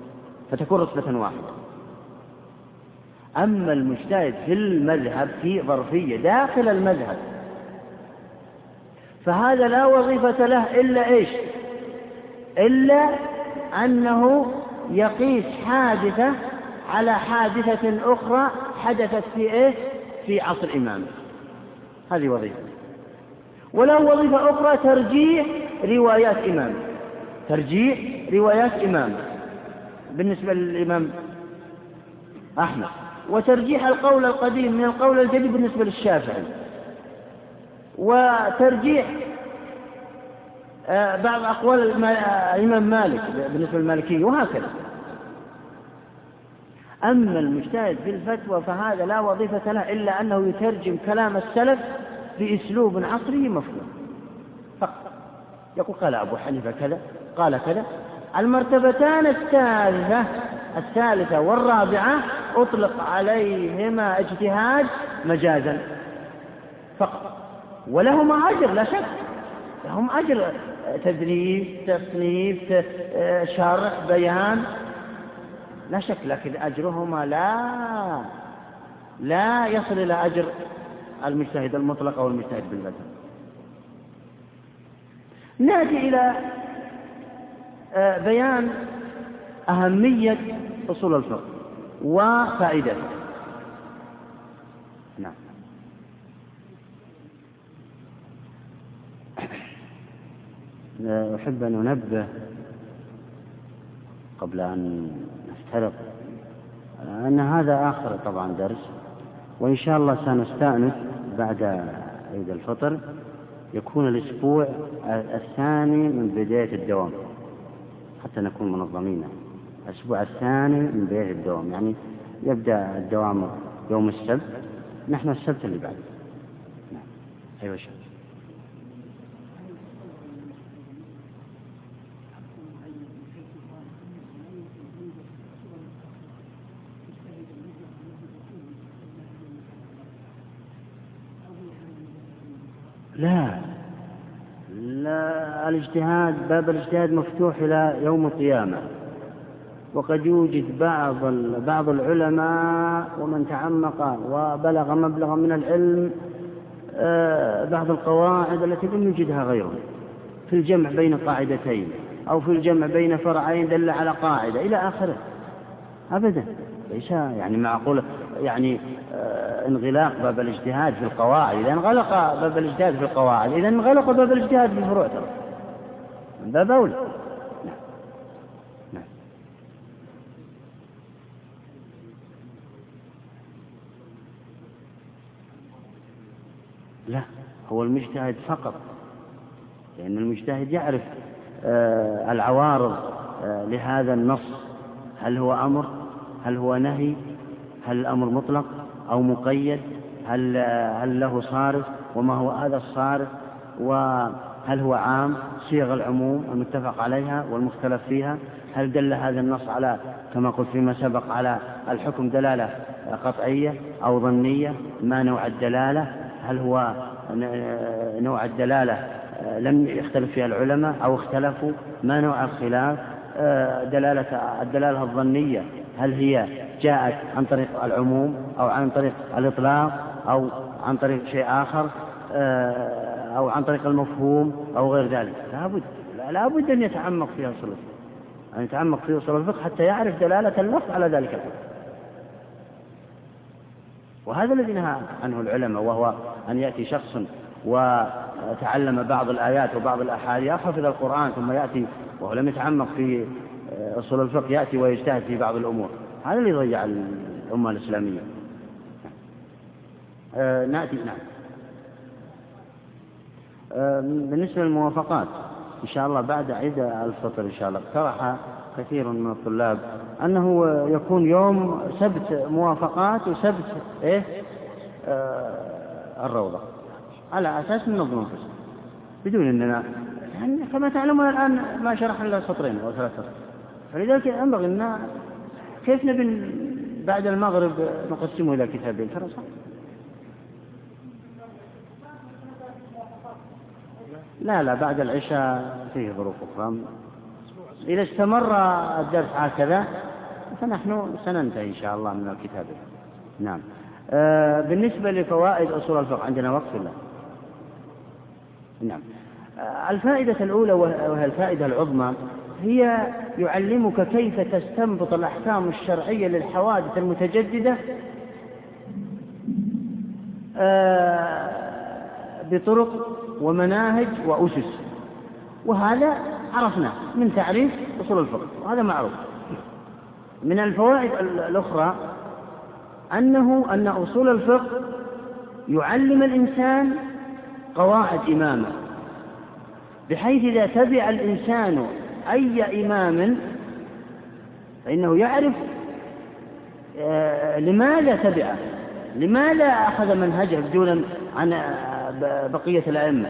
فتكون رتبة واحدة. أما المجتهد في المذهب في ظرفية داخل المذهب فهذا لا وظيفة له إلا إيش؟ إلا أنه يقيس حادثة على حادثة أخرى حدثت في إيه؟ في عصر إمامه هذه وظيفة. وله وظيفة أخرى ترجيح روايات إمامه ترجيح روايات إمامه بالنسبة للإمام أحمد. وترجيح القول القديم من القول الجديد بالنسبة للشافعي. وترجيح بعض أقوال الإمام مالك بالنسبة للمالكية وهكذا. أما المجتهد في الفتوى فهذا لا وظيفة له إلا أنه يترجم كلام السلف بأسلوب عصري مفهوم. فقط. يقول قال أبو حنيفة كذا قال كذا. المرتبتان الثالثة الثالثة والرابعة أطلق عليهما اجتهاد مجازا. فقط. ولهما أجر لا شك. لهم أجر تدريس تصنيف شرح بيان. لا شك لكن أجرهما لا لا يصل إلى أجر المجتهد المطلق أو المجتهد بالمذهب نأتي إلى آه، بيان أهمية أصول الفقه وفائدته أحب أن أنبه قبل أن نفترق أن هذا آخر طبعا درس وإن شاء الله سنستأنف بعد عيد الفطر يكون الأسبوع الثاني من بداية الدوام حتى نكون منظمين. الأسبوع الثاني من بداية الدوام يعني يبدأ الدوام يوم السبت نحن السبت اللي بعد. نعم. أيوة شيخ. لا. لا الاجتهاد باب الاجتهاد مفتوح إلى يوم القيامة. وقد يوجد بعض بعض العلماء ومن تعمق وبلغ مبلغا من العلم آه، بعض القواعد التي لم يوجدها غيره في الجمع بين قاعدتين أو في الجمع بين فرعين دل على قاعدة إلى آخره. أبدا. ليس يعني معقولة يعني آه، انغلاق باب الاجتهاد في القواعد. إذا انغلق باب الاجتهاد في القواعد إذا انغلق باب الاجتهاد في الفروع ترى. من باب أولى. نعم. نعم. لا هو المجتهد فقط. لأن المجتهد يعرف آه، العوارض آه، لهذا النص. هل هو أمر؟ هل هو نهي؟ هل الأمر مطلق أو مقيد؟ هل هل له صارف؟ وما هو هذا الصارف؟ وهل هو عام؟ صيغ العموم المتفق عليها والمختلف فيها. هل دل هذا النص على كما قلت فيما سبق على الحكم دلالة قطعية أو ظنية؟ ما نوع الدلالة؟ هل هو نوع الدلالة لم يختلف فيها العلماء أو اختلفوا؟ ما نوع الخلاف؟ دلالة الدلالة الظنية هل هي جاءت عن طريق العموم أو عن طريق الإطلاق أو عن طريق شيء آخر آه، أو عن طريق المفهوم أو غير ذلك؟ لابد لابد أن يتعمق في أصول الفقه. أن يتعمق في أصول الفقه حتى يعرف دلالة اللفظ على ذلك الحكم وهذا الذي نهى عنه العلماء وهو أن يأتي شخص وتعلم بعض الآيات وبعض الأحاديث حفظ القرآن ثم يأتي وهو لم يتعمق في أصول الفقه يأتي ويجتهد في بعض الأمور. هذا اللي يضيع الأمة الإسلامية. آه نأتي نعم. آه بالنسبة للموافقات إن شاء الله بعد عيد الفطر إن شاء الله اقترح كثير من الطلاب أنه يكون يوم سبت موافقات وسبت إيه؟ آه الروضة. على أساس ننظم أنفسنا بدون أننا يعني كما تعلمون الآن ما شرح إلا سطرين أو ثلاث سطرين. فلذلك ينبغي أن كيف نبي بعد المغرب نقسمه إلى كتابين؟ ترى صح. لا لا بعد العشاء فيه ظروف أخرى. إذا استمر الدرس هكذا فنحن سننتهي إن شاء الله من الكتاب. نعم. آه بالنسبة لفوائد أصول الفقه عندنا وقت ولا؟ نعم. آه الفائدة الأولى وهي الفائدة العظمى هي يعلمك كيف تستنبط الأحكام الشرعية للحوادث المتجددة؟ آه، بطرق ومناهج وأسس. وهذا عرفنا من تعريف أصول الفقه وهذا معروف. من الفوائد الأخرى أنه أن أصول الفقه يعلم الإنسان قواعد إمامة بحيث إذا تبع الإنسان أي إمام فإنه يعرف آه، لماذا تبعه لماذا أخذ منهجه بدون عن آه، بقية الأئمة.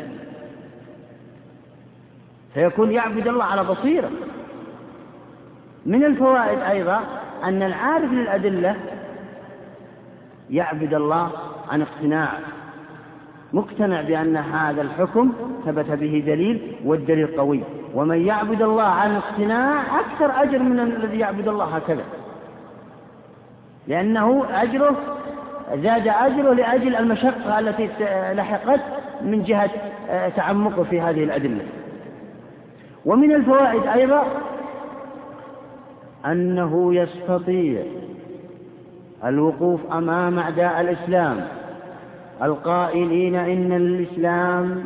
فيكون يعبد الله على بصيرة. من الفوائد أيضا أن العارف للأدلة يعبد الله عن اقتناع مقتنع بأن هذا الحكم ثبت به دليل والدليل قوي. ومن يعبد الله عن اقتناع أكثر أجر من الذي يعبد الله هكذا. لأنه أجره زاد أجره لأجل المشقة التي لحقت من جهة آه، تعمقه في هذه الأدلة. ومن الفوائد أيضا أنه يستطيع الوقوف أمام أعداء الإسلام القائلين إن الإسلام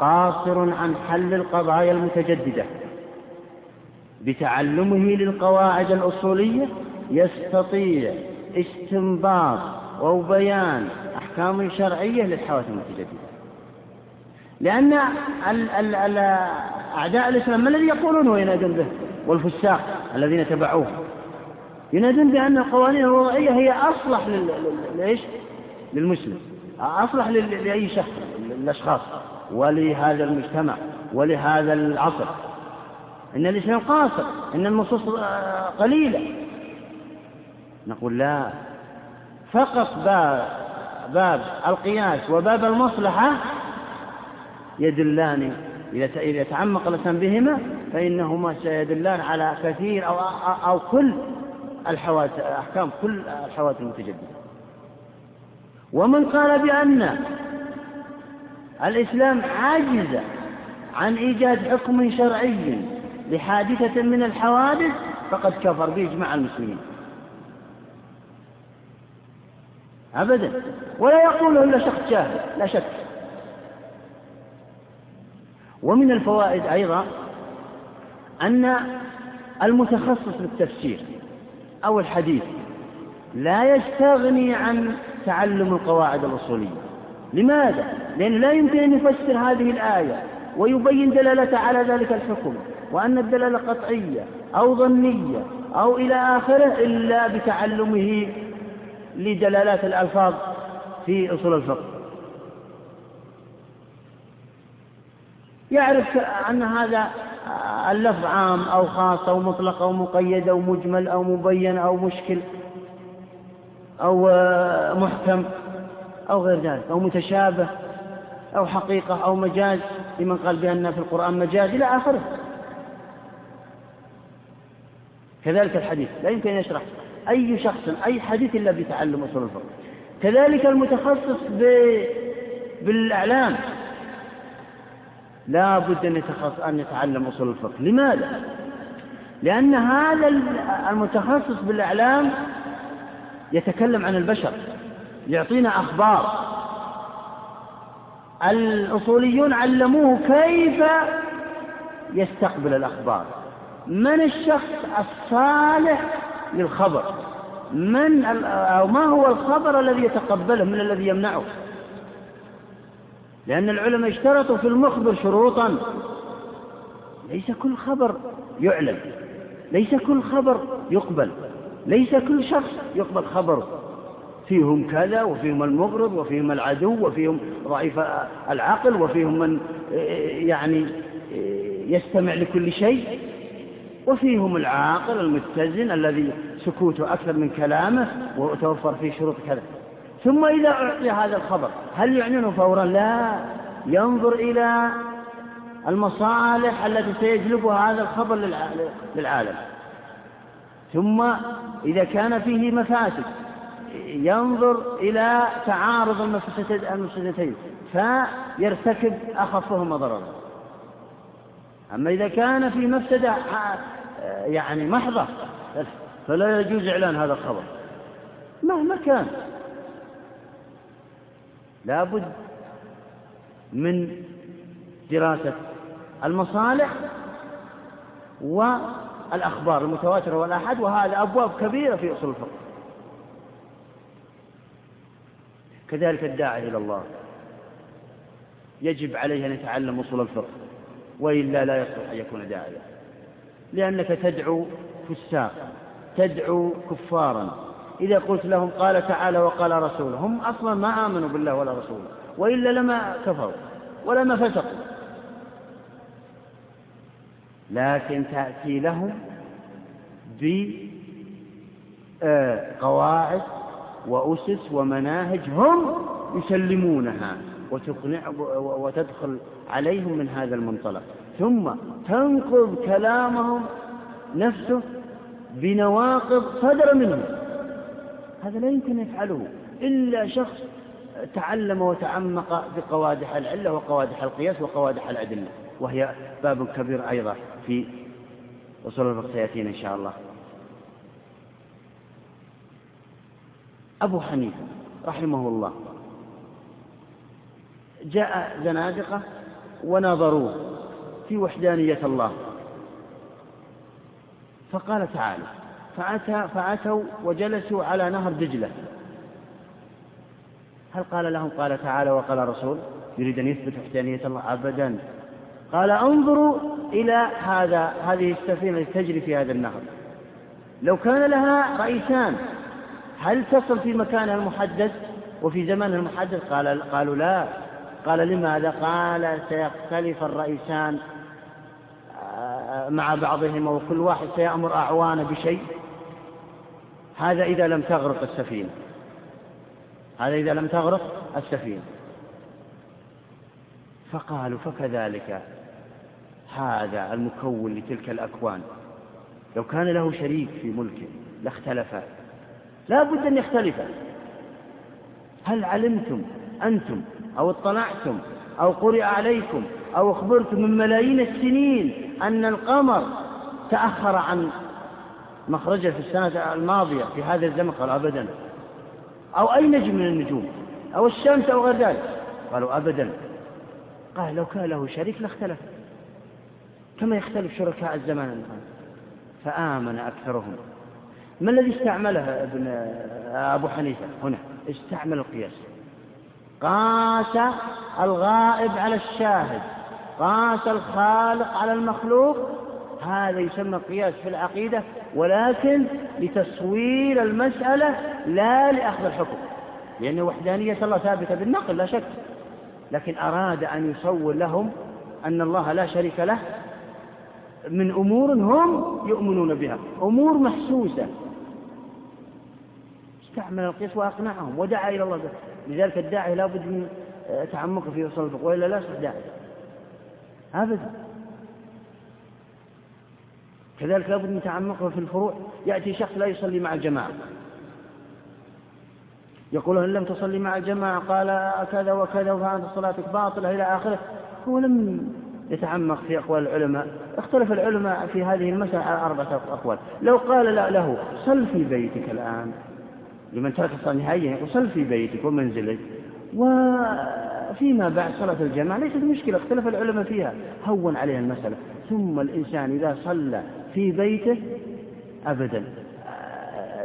قاصر عن حل القضايا المتجددة. بتعلمه للقواعد الأصولية يستطيع استنباط أو بيان أحكام شرعية للحوادث المتجددة. لأن ال ال ال أعداء الإسلام ما الذي يقولون وينادون به؟ والفساق الذين تبعوه. ينادون بأن القوانين الوضعية هي أصلح لإيش؟ للمسلم. أصلح لأي شخص الأشخاص ولهذا المجتمع ولهذا العصر. إن الإسلام قاصر إن النصوص قليلة. نقول لا. فقط باب, باب القياس وباب المصلحة يدلان إذا تعمق الإنسان بهما فإنهما سيدلان على كثير أو, أو كل الحوادث أحكام كل الحوادث المتجددة. ومن قال بأن الإسلام عاجز عن إيجاد حكم شرعي لحادثة من الحوادث فقد كفر بإجماع المسلمين. أبدا. ولا يقوله إلا شخص جاهل لا شك. ومن الفوائد أيضا أن المتخصص بالتفسير أو الحديث لا يستغني عن تعلم القواعد الأصولية. لماذا؟ لأنه لا يمكن أن يفسر هذه الآية ويبين دلالة على ذلك الحكم وأن الدلالة قطعية أو ظنية أو إلى آخره إلا بتعلمه لدلالات الألفاظ في أصول الفقه يعرف أن هذا اللفظ عام أو خاص أو مطلق أو مقيد أو مجمل أو مبين أو مشكل أو محكم أو غير ذلك أو متشابه أو حقيقة أو مجاز لمن قال بأن في القرآن مجاز إلى آخره. كذلك الحديث لا يمكن أن يشرح أي شخص أي حديث إلا بتعلم أصول الفقه. كذلك المتخصص ب... بالأعلام. لا بد أن, يتخص... أن يتعلم أصول الفقه. لماذا؟ لأن هذا المتخصص بالأعلام يتكلم عن البشر. يعطينا أخبار. الأصوليون علموه كيف يستقبل الأخبار. من الشخص الصالح للخبر؟ من أو ما هو الخبر الذي يتقبله؟ من الذي يمنعه؟ لأن العلماء اشترطوا في المخبر شروطا. ليس كل خبر يعلم. ليس كل خبر يقبل. ليس كل شخص يقبل خبره. فيهم كذا وفيهم المغرض وفيهم العدو وفيهم ضعيف العقل وفيهم من يعني يستمع لكل شيء وفيهم العاقل المتزن الذي سكوته أكثر من كلامه وتوفر فيه شروط كذا. ثم إذا أعطي هذا الخبر هل يعنونه فورا؟ لا. ينظر إلى المصالح التي سيجلبها هذا الخبر للعالم. ثم إذا كان فيه مفاسد ينظر إلى تعارض المفسدتين فيرتكب أخفهما ضررا. أما إذا كان في مفسدة يعني محضة فلا يجوز إعلان هذا الخبر. مهما كان. لابد من دراسة المصالح والأخبار المتواترة والآحاد وهذا أبواب كبيرة في أصول الفقه. كذلك الداعي إلى الله. يجب عليه أن يتعلم أصول الفقه وإلا لا يصلح أن يكون داعيا. لأنك تدعو فساق تدعو كفارا. إذا قلت لهم قال تعالى وقال رسوله هم أصلا ما آمنوا بالله ولا رسوله وإلا لما كفروا ولما فسقوا. لكن تأتي لهم بقواعد وأسس ومناهج هم يسلمونها وتقنع وتدخل عليهم من هذا المنطلق. ثم تنقض كلامهم نفسه بنواقض صدر منه هذا لا يمكن يفعله إلا شخص تعلم وتعمق بقوادح العلة وقوادح القياس وقوادح الأدلة وهي باب كبير أيضا في أصول الفقه سيأتينا إن شاء الله. أبو حنيفة رحمه الله. جاء زنادقة ونظروا في وحدانية الله. فقال تعالى فأتى فأتوا وجلسوا على نهر دجلة. هل قال لهم قال تعالى وقال الرسول يريد أن يثبت وحدانية الله؟ أبدا. قال انظروا إلى هذا هذه السفينة التي تجري في هذا النهر. لو كان لها رئيسان هل تصل في مكانها المحدد وفي زمانها المحدد قال قالوا لا. قال لماذا؟ قال سيختلف الرئيسان آه، مع بعضهما وكل واحد سيأمر أعوانه بشيء. هذا إذا لم تغرق السفينة. هذا إذا لم تغرق السفينة. فقالوا فكذلك هذا المكون لتلك الأكوان. لو كان له شريك في ملكه لاختلفا. لا بد أن يختلفا هل علمتم أنتم أو اطلعتم أو قرئ عليكم أو أخبرتم من ملايين السنين أن القمر تأخر عن مخرجه في السنة الماضية في هذا الزمن؟ قالوا أبدا. أو أي نجم من النجوم؟ أو الشمس أو غير ذلك؟ قالوا أبدا. قال لو كان له شريك لاختلف. كما يختلف شركاء الزمان الآن. فآمن أكثرهم. ما الذي استعمله ابن أبو حنيفة؟ هنا. استعمل القياس. قاس الغائب على الشاهد. قاس الخالق على المخلوق. هذا يسمى قياس في العقيدة ولكن لتصوير المسألة لا لأخذ الحكم. لأن وحدانية الله ثابتة بالنقل لا شك. لكن أراد أن يصور لهم أن الله لا شريك له من أمور هم يؤمنون بها. أمور محسوسة. استعمل القياس وأقنعهم ودعا إلى الله. لذلك الداعي لا بد من تعمقه في وصول الفقه وإلا لا يصح داعي. أبدا. كذلك لا بد من تعمقه في الفروع. يأتي شخص لا يصلي مع الجماعة. يقول إن لم تصلي مع الجماعة قال كذا وكذا وفانت صلاتك باطلة إلى آخره. هو لم يتعمق في أقوال العلماء. اختلف العلماء في هذه المسألة على أربعة أقوال. لو قال لا له صل في بيتك الآن. لمن ترك الصلاة نهائيا وصل في بيتك ومنزلك. وفيما بعد صلاة الجماعة ليست مشكلة اختلف العلماء فيها. هون عليها المسألة. ثم الإنسان إذا صلى في بيته أبدا.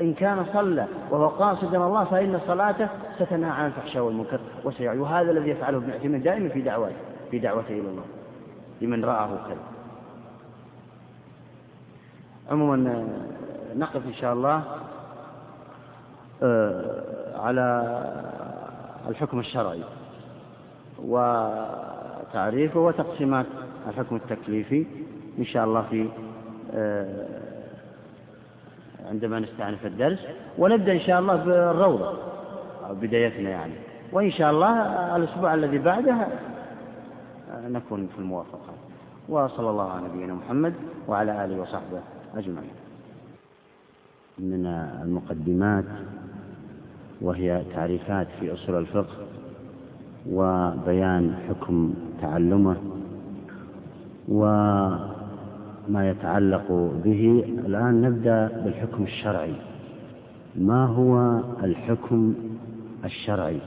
إن كان صلى وهو قاصدا الله فإن صلاته ستنهى عن الفحشاء والمنكر وسيعي وهذا الذي يفعله ابن عثيمين دائما في دعوته في دعوته إلى الله لمن رآه خير. عموما نقف إن شاء الله. على الحكم الشرعي وتعريفه وتقسيمات الحكم التكليفي إن شاء الله في آه، عندما نستأنف الدرس ونبدأ إن شاء الله بالروضة أو بدايتنا يعني. وإن شاء الله الأسبوع الذي بعده نكون في الموافقة. وصلى الله على نبينا محمد وعلى آله وصحبه أجمعين. من المقدمات وهي تعريفات في أصول الفقه وبيان حكم تعلمه وما يتعلق به. الآن نبدأ بالحكم الشرعي. ما هو الحكم الشرعي؟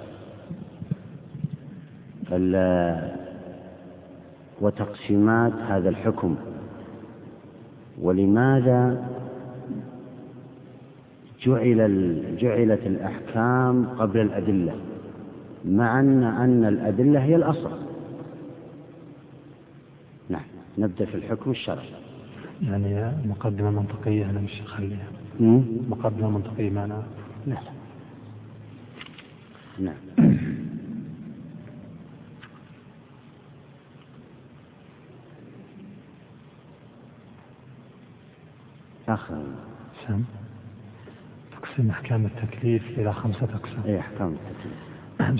وتقسيمات هذا الحكم. ولماذا جعل جعلت الأحكام قبل الأدلة مع أن أن الأدلة هي الأصل. نعم نبدأ في الحكم الشرعي. يعني مقدمة منطقية أنا مش أخليها مقدمة منطقية معنا نعم. نعم. آخر سم. تقسيم أحكام التكليف إلى خمسة أقسام. أي أحكام التكليف.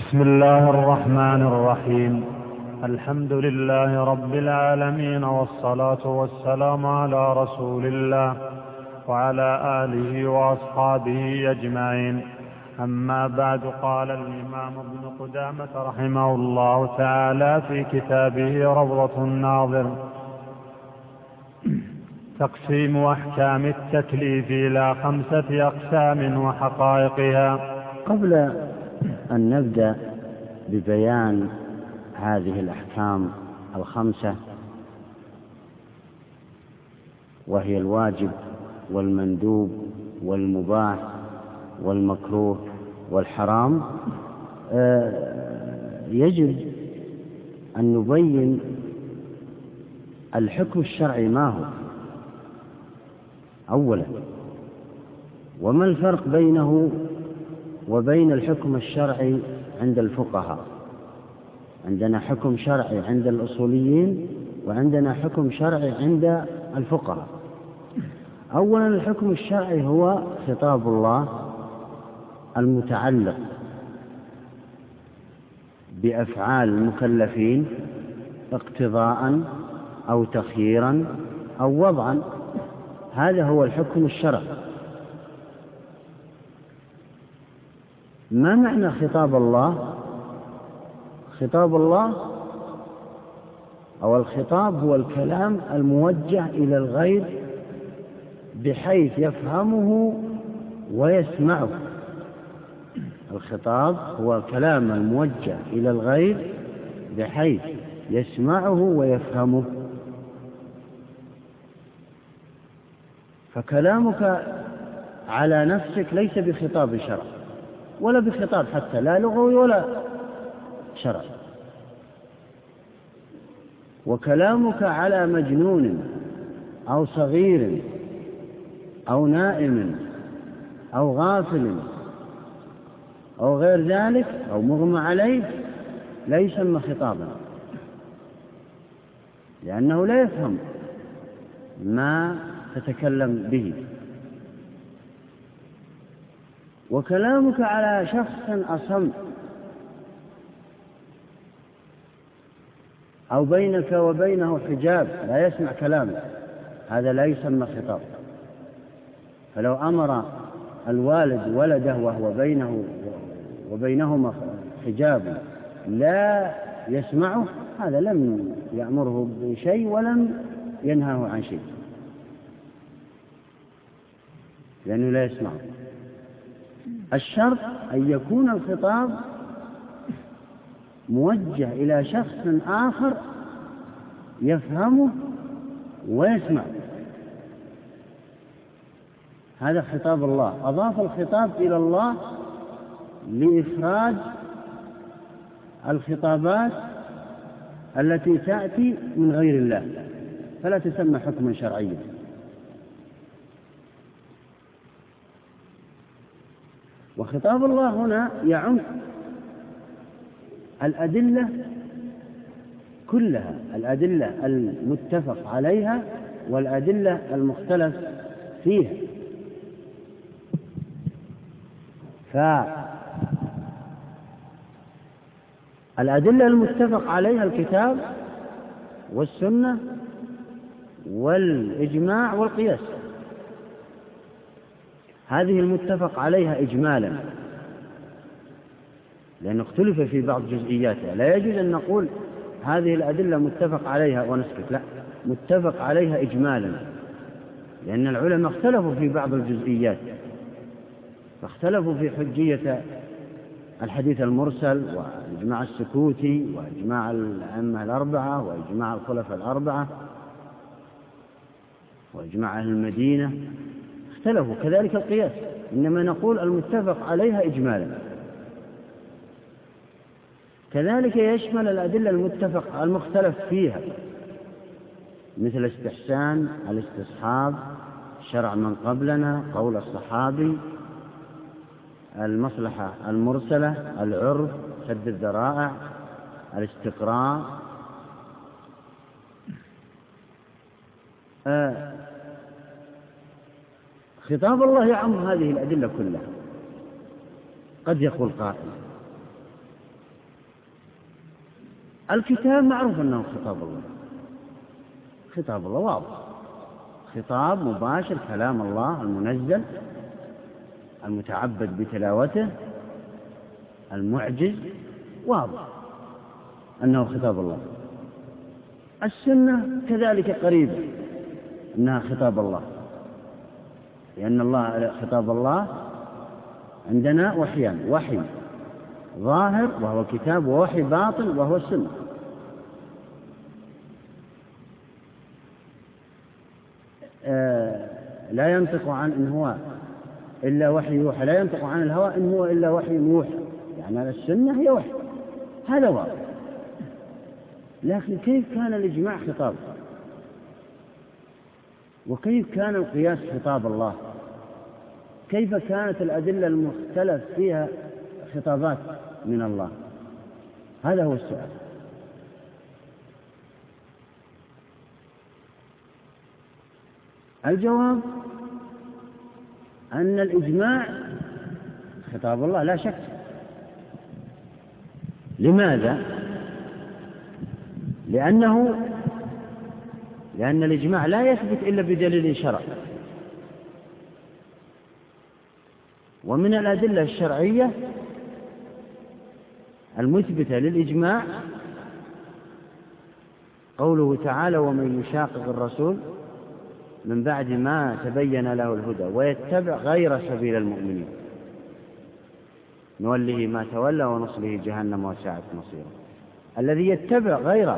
بسم الله الرحمن الرحيم. الحمد لله رب العالمين والصلاة والسلام على رسول الله وعلى آله وأصحابه أجمعين. أما بعد قال الإمام ابن قدامة رحمه الله تعالى في كتابه روضة الناظر. تقسيم أحكام التكليف إلى خمسة أقسام وحقائقها. قبل أن نبدأ ببيان هذه الأحكام الخمسة وهي الواجب والمندوب والمباح والمكروه والحرام آه، يجب أن نبين الحكم الشرعي ما هو. أولا. وما الفرق بينه وبين الحكم الشرعي عند الفقهاء؟ عندنا حكم شرعي عند الأصوليين وعندنا حكم شرعي عند الفقهاء. أولا الحكم الشرعي هو خطاب الله المتعلق بأفعال المكلفين اقتضاء أو تخييرا أو وضعا. هذا هو الحكم الشرعي. ما معنى خطاب الله؟ خطاب الله أو الخطاب هو الكلام الموجه إلى الغير بحيث يفهمه ويسمعه. الخطاب هو الكلام الموجه إلى الغير بحيث يسمعه ويفهمه. فكلامك على نفسك ليس بخطاب شرع ولا بخطاب حتى لا لغوي ولا شرع. وكلامك على مجنون أو صغير أو نائم أو غافل أو غير ذلك أو مغمى عليه لا يسمى خطابا لأنه لا يفهم ما تتكلم به. وكلامك على شخص أصم. أو بينك وبينه حجاب. لا يسمع كلامك. هذا لا يسمى خطاب. فلو أمر الوالد ولده وهو بينه وبينهما حجاب لا يسمعه هذا لم يأمره بشيء ولم ينهاه عن شيء. لأنه لا يسمعه الشرط أن يكون الخطاب موجه إلى شخص آخر يفهمه ويسمع. هذا خطاب الله. أضاف الخطاب إلى الله لإفراد الخطابات التي تأتي من غير الله. فلا تسمى حكما شرعيا. وخطاب الله هنا يعم الأدلة كلها الأدلة المتفق عليها والأدلة المختلف فيها. فالأدلة المتفق عليها الكتاب والسنة والإجماع والقياس. هذه المتفق عليها إجمالا. لأنه اختلف في بعض جزئياتها. لا يجوز أن نقول هذه الأدلة متفق عليها ونسكت. لا متفق عليها إجمالا. لأن العلماء اختلفوا في بعض الجزئيات. فاختلفوا في حجية الحديث المرسل وإجماع السكوتي وإجماع الأئمة الأربعة وإجماع الخلفاء الأربعة وإجماع أهل المدينة. اختلفوا كذلك القياس. إنما نقول المتفق عليها إجمالا. كذلك يشمل الأدلة المتفق المختلف فيها مثل استحسان الاستصحاب شرع من قبلنا قول الصحابي المصلحة المرسلة العرف سد الذرائع الاستقراء. آه خطاب الله يعم هذه الأدلة كلها. قد يقول قائل الكتاب معروف أنه خطاب الله. خطاب الله واضح. خطاب مباشر كلام الله المنزل المتعبد بتلاوته المعجز واضح أنه خطاب الله. السنة كذلك قريبة أنها خطاب الله. لأن الله خطاب الله عندنا وحيان وحي ظاهر وهو الكتاب ووحي باطن وهو السنة. آه، لا ينطق عن إن هو إلا وحي يوحى لا ينطق عن الهوى إن هو إلا وحي يوحى. يعني السنة هي وحي هذا واضح لكن كيف كان الإجماع خطاب؟ وكيف كان القياس خطاب الله؟ كيف كانت الأدلة المختلف فيها خطابات من الله؟ هذا هو السؤال. الجواب أن الإجماع خطاب الله لا شك. لماذا؟ لأنه لأن الإجماع لا يثبت إلا بدليل شرعي. ومن الأدلة الشرعية المثبتة للإجماع قوله تعالى ومن يشاقق الرسول من بعد ما تبين له الهدى ويتبع غير سبيل المؤمنين. نوله ما تولى ونصله جهنم وساعت مصيره. الذي يتبع غير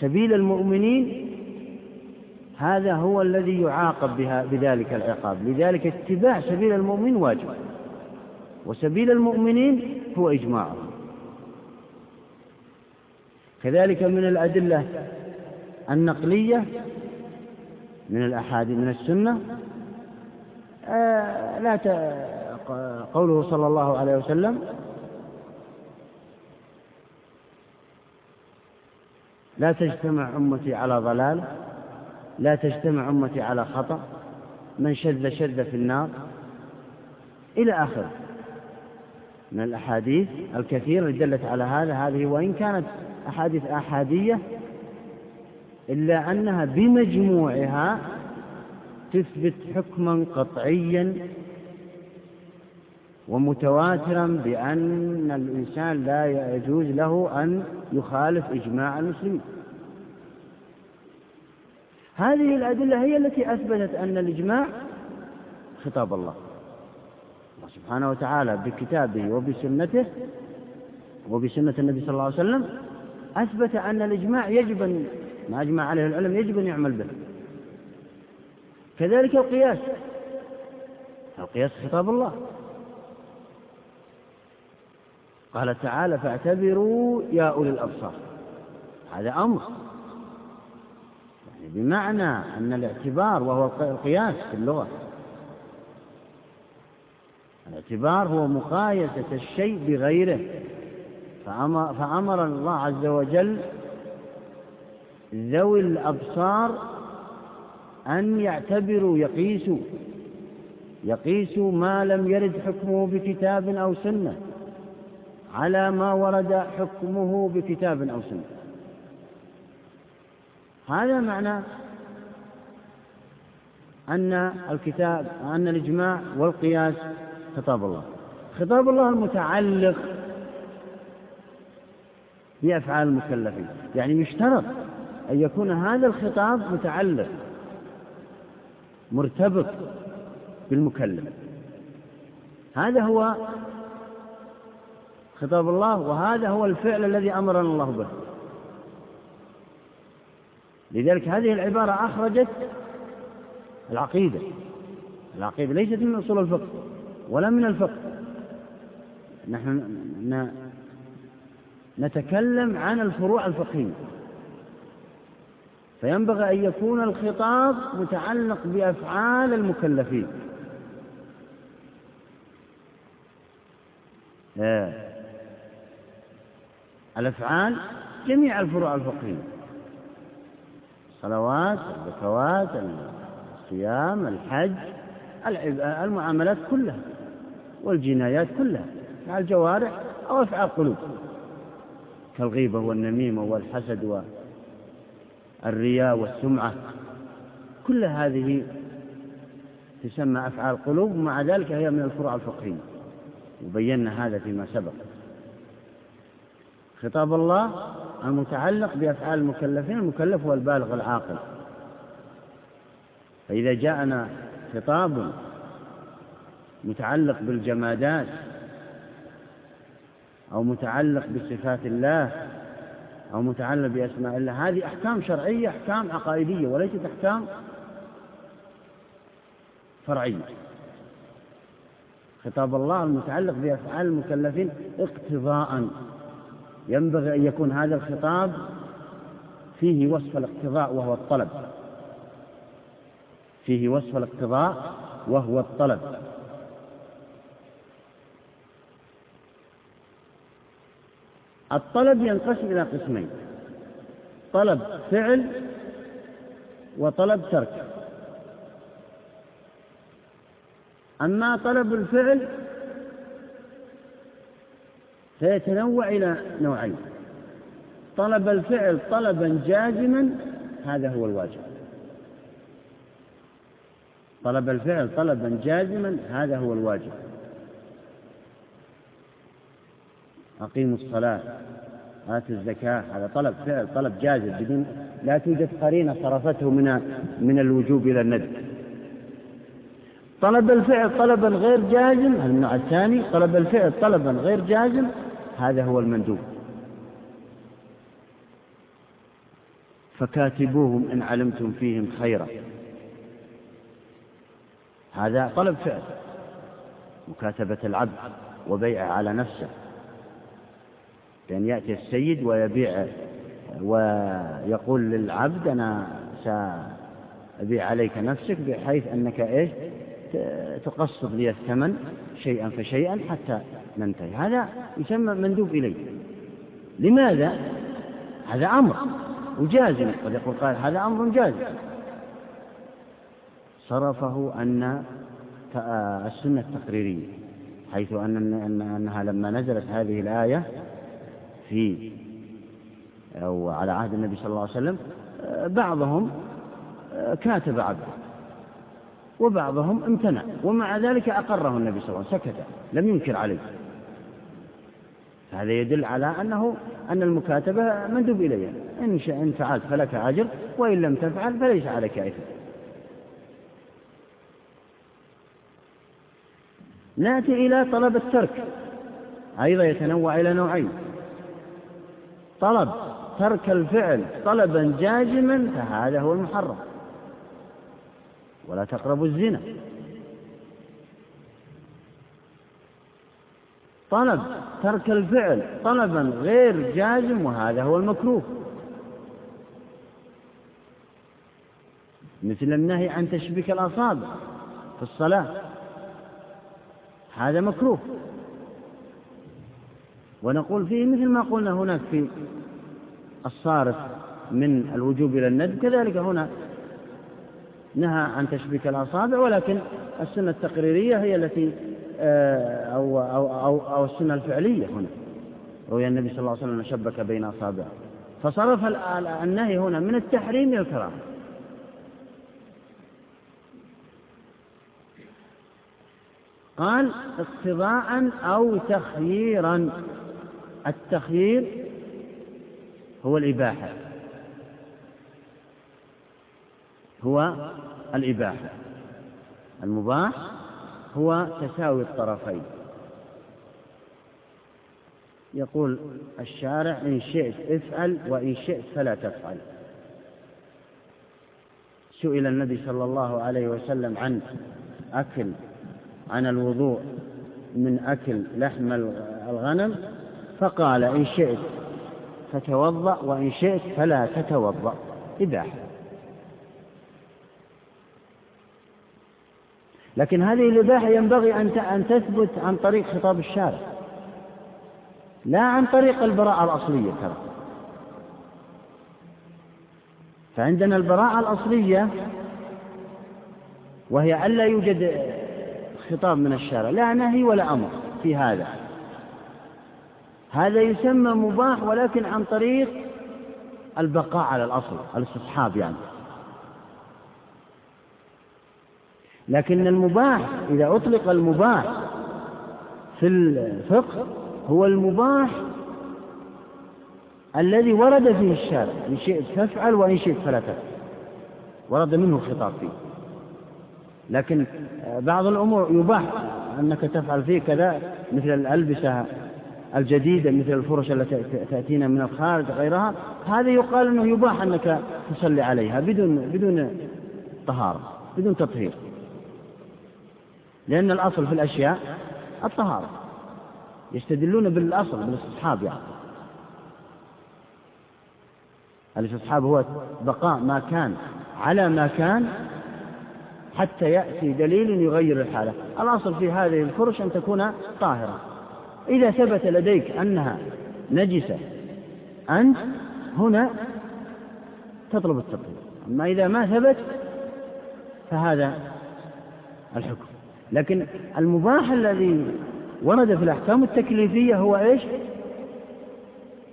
سبيل المؤمنين هذا هو الذي يعاقب بها بذلك العقاب. لذلك اتباع سبيل المؤمن واجب. وسبيل المؤمنين هو إجماعهم كذلك من الأدلة النقلية من الأحاديث من السنة. آه لا. قوله صلى الله عليه وسلم لا تجتمع أمتي على ضلال لا تجتمع أمتي على خطأ من شذ شذ في النار إلى آخره. من الأحاديث الكثيرة اللي دلت على هذا هذه وإن كانت أحاديث أحادية إلا أنها بمجموعها تثبت حكما قطعيا ومتواترا بأن الإنسان لا يجوز له أن يخالف إجماع المسلمين. هذه الأدلة هي التي أثبتت أن الإجماع خطاب الله. الله سبحانه وتعالى بكتابه وبسنته وبسنة النبي صلى الله عليه وسلم أثبت أن الإجماع يجب أن ما أجمع عليه العلم يجب أن يعمل به. كذلك القياس. القياس خطاب الله. قال تعالى فاعتبروا يا أولي الأبصار. هذا أمر. بمعنى أن الاعتبار وهو القياس في اللغة. الاعتبار هو مقايسة الشيء بغيره. فأمر, الله عز وجل ذوي الأبصار أن يعتبروا يقيسوا يقيسوا ما لم يرد حكمه بكتاب أو سنة على ما ورد حكمه بكتاب أو سنة. هذا معنى أن الكتاب أن الإجماع والقياس خطاب الله. خطاب الله المتعلق بأفعال المكلفين. يعني يشترط أن يكون هذا الخطاب متعلق مرتبط بالمكلف. هذا هو خطاب الله وهذا هو الفعل الذي أمرنا الله به. لذلك هذه العبارة أخرجت العقيدة. العقيدة ليست من أصول الفقه ولا من الفقه. نحن نتكلم عن الفروع الفقهية. فينبغي أن يكون الخطاب متعلق بأفعال المكلفين. آه. الأفعال جميع الفروع الفقهية. الصلوات الزكوات الصيام الحج المعاملات كلها والجنايات كلها مع الجوارح أو أفعال قلوب كالغيبة والنميمة والحسد والرياء والسمعة كل هذه تسمى أفعال قلوب ومع ذلك هي من الفروع الفقهية. وبينا هذا فيما سبق. خطاب الله المتعلق بأفعال المكلفين المكلف هو البالغ العاقل. فإذا جاءنا خطاب متعلق بالجمادات أو متعلق بصفات الله أو متعلق بأسماء الله هذه أحكام شرعية أحكام عقائدية وليست أحكام فرعية. خطاب الله المتعلق بأفعال المكلفين اقتضاء. ينبغي أن يكون هذا الخطاب فيه وصف الاقتضاء وهو الطلب. فيه وصف الاقتضاء وهو الطلب. الطلب ينقسم إلى قسمين طلب فعل وطلب ترك. أما طلب الفعل فيتنوع إلى نوعين. طلب الفعل طلبا جازما هذا هو الواجب. طلب الفعل طلبا جازما هذا هو الواجب. أقيموا الصلاة آتوا الزكاة هذا طلب فعل طلب جازم بدون لا توجد قرينة صرفته من من الوجوب إلى الندب. طلب الفعل طلبا غير جازم النوع الثاني طلب الفعل طلبا غير جازم هذا هو المندوب. فكاتبوهم إن علمتم فيهم خيرا. هذا طلب فعل. مكاتبة العبد وبيعه على نفسه. بأن يأتي السيد ويبيع ويقول للعبد أنا سأبيع عليك نفسك بحيث أنك إيش؟ تقسط لي الثمن شيئا فشيئا حتى ننتهي. هذا يسمى مندوب إليه لماذا؟ هذا أمر وجازم قد يقول قال هذا أمر جازم صرفه أن السنة التقريرية حيث أن أنها لما نزلت هذه الآية في أو على عهد النبي صلى الله عليه وسلم بعضهم كاتب عبده وبعضهم امتنع ومع ذلك أقره النبي صلى الله عليه وسلم سكت لم ينكر عليه. هذا يدل على أنه أن المكاتبة مندوب إليها. إن, إن فعلت فلك أجر وإن لم تفعل فليس عليك إثم. نأتي إلى طلب الترك. أيضا يتنوع إلى نوعين. طلب ترك الفعل طلبا جازما فهذا هو المحرم. ولا تقربوا الزنا. طلب ترك الفعل طلبا غير جازم وهذا هو المكروه. مثل النهي عن تشبيك الأصابع في الصلاة هذا مكروه. ونقول فيه مثل ما قلنا هناك في الصارف من الوجوب إلى الندب كذلك هنا نهى عن تشبيك الأصابع ولكن السنة التقريرية هي التي أو, أو, أو, أو السنة الفعلية هنا. روي النبي صلى الله عليه وسلم شبك بين أصابعه. فصرف النهي هنا من التحريم إلى الكراهة. قال اقتضاء أو تخييرا. التخيير هو الإباحة. هو الإباحة. المباح هو تساوي الطرفين. يقول الشارع إن شئت افعل وإن شئت فلا تفعل. سئل النبي صلى الله عليه وسلم عن أكل عن الوضوء من أكل لحم الغنم فقال إن شئت فتوضأ وإن شئت فلا تتوضأ. إباحة لكن هذه الإباحة ينبغي أن تثبت عن طريق خطاب الشارع. لا عن طريق البراءة الأصلية ترى. فعندنا البراءة الأصلية وهي ألا يوجد خطاب من الشارع. لا نهي ولا أمر في هذا. هذا يسمى مباح ولكن عن طريق البقاء على الأصل الاستصحاب يعني. لكن المباح إذا أطلق المباح في الفقه هو المباح الذي ورد فيه الشارع. إن شئت تفعل وإن شئت فلا تفعل. ورد منه الخطاب فيه. لكن بعض الأمور يباح أنك تفعل فيه كذا مثل الألبسة الجديدة مثل الفرش التي تأتينا من الخارج غيرها. هذا يقال أنه يباح أنك تصلي عليها بدون بدون طهارة بدون تطهير. لأن الأصل في الأشياء الطهارة. يستدلون بالأصل بالاستصحاب يعني. الاستصحاب هو بقاء ما كان على ما كان حتى يأتي دليل يغير الحالة. الأصل في هذه الفرش أن تكون طاهرة. إذا ثبت لديك أنها نجسة أنت هنا تطلب التطهير. أما إذا ما ثبت فهذا الحكم. لكن المباح الذي ورد في الأحكام التكليفية هو إيش؟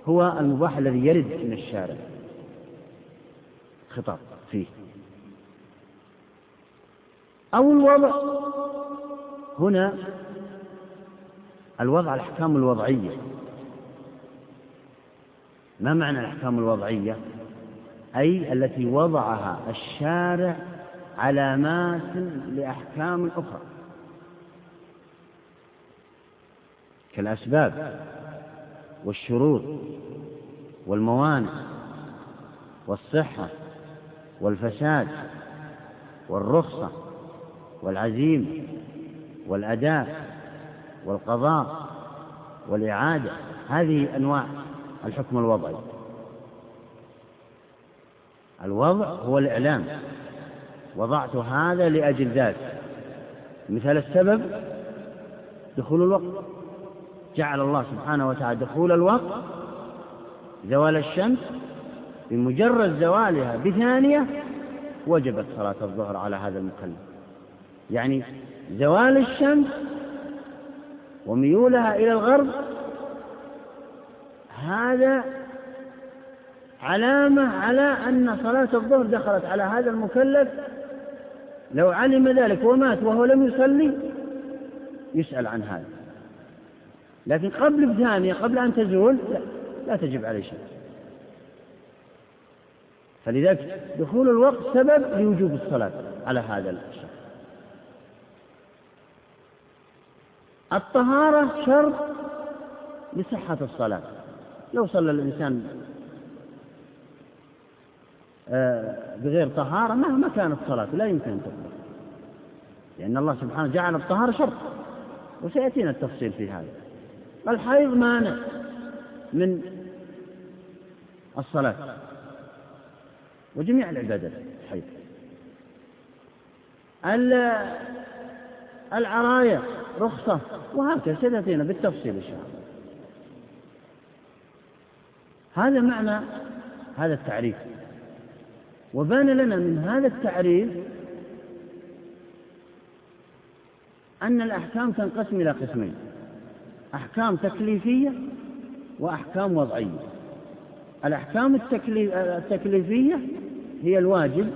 هو المباح الذي يرد من الشارع. خطاب فيه. أو الوضع. هنا الوضع الأحكام الوضعية. ما معنى الأحكام الوضعية؟ أي التي وضعها الشارع علامات لأحكام أخرى. كالأسباب والشروط والموانع والصحة والفساد والرخصة والعزيمة والأداء والقضاء والإعادة. هذه أنواع الحكم الوضعي. الوضع هو الإعلام. وضعت هذا لأجل ذات مثال السبب دخول الوقت. جعل الله سبحانه وتعالى دخول الوقت زوال الشمس بمجرد زوالها بثانية وجبت صلاة الظهر على هذا المكلف. يعني زوال الشمس وميولها إلى الغرب هذا علامة على أن صلاة الظهر دخلت على هذا المكلف. لو علم ذلك ومات وهو لم يصلي يسأل عن هذا. لكن قبل بثانية قبل أن تزول لا, لا تجب عليه شيء. فلذلك دخول الوقت سبب لوجوب الصلاة على هذا الشخص. الطهارة شرط لصحة الصلاة. لو صلى الإنسان آه، بغير طهارة مهما كانت صلاته لا يمكن أن تقبل لأن الله سبحانه جعل الطهارة شرط وسيأتينا التفصيل في هذا. الحيض مانع من الصلاة. وجميع العبادات الحيض. العراية رخصة وهكذا ستأتينا بالتفصيل إن شاء الله. هذا معنى هذا التعريف. وبان لنا من هذا التعريف أن الأحكام تنقسم إلى قسمين. أحكام تكليفية وأحكام وضعية. الأحكام التكليفية هي الواجب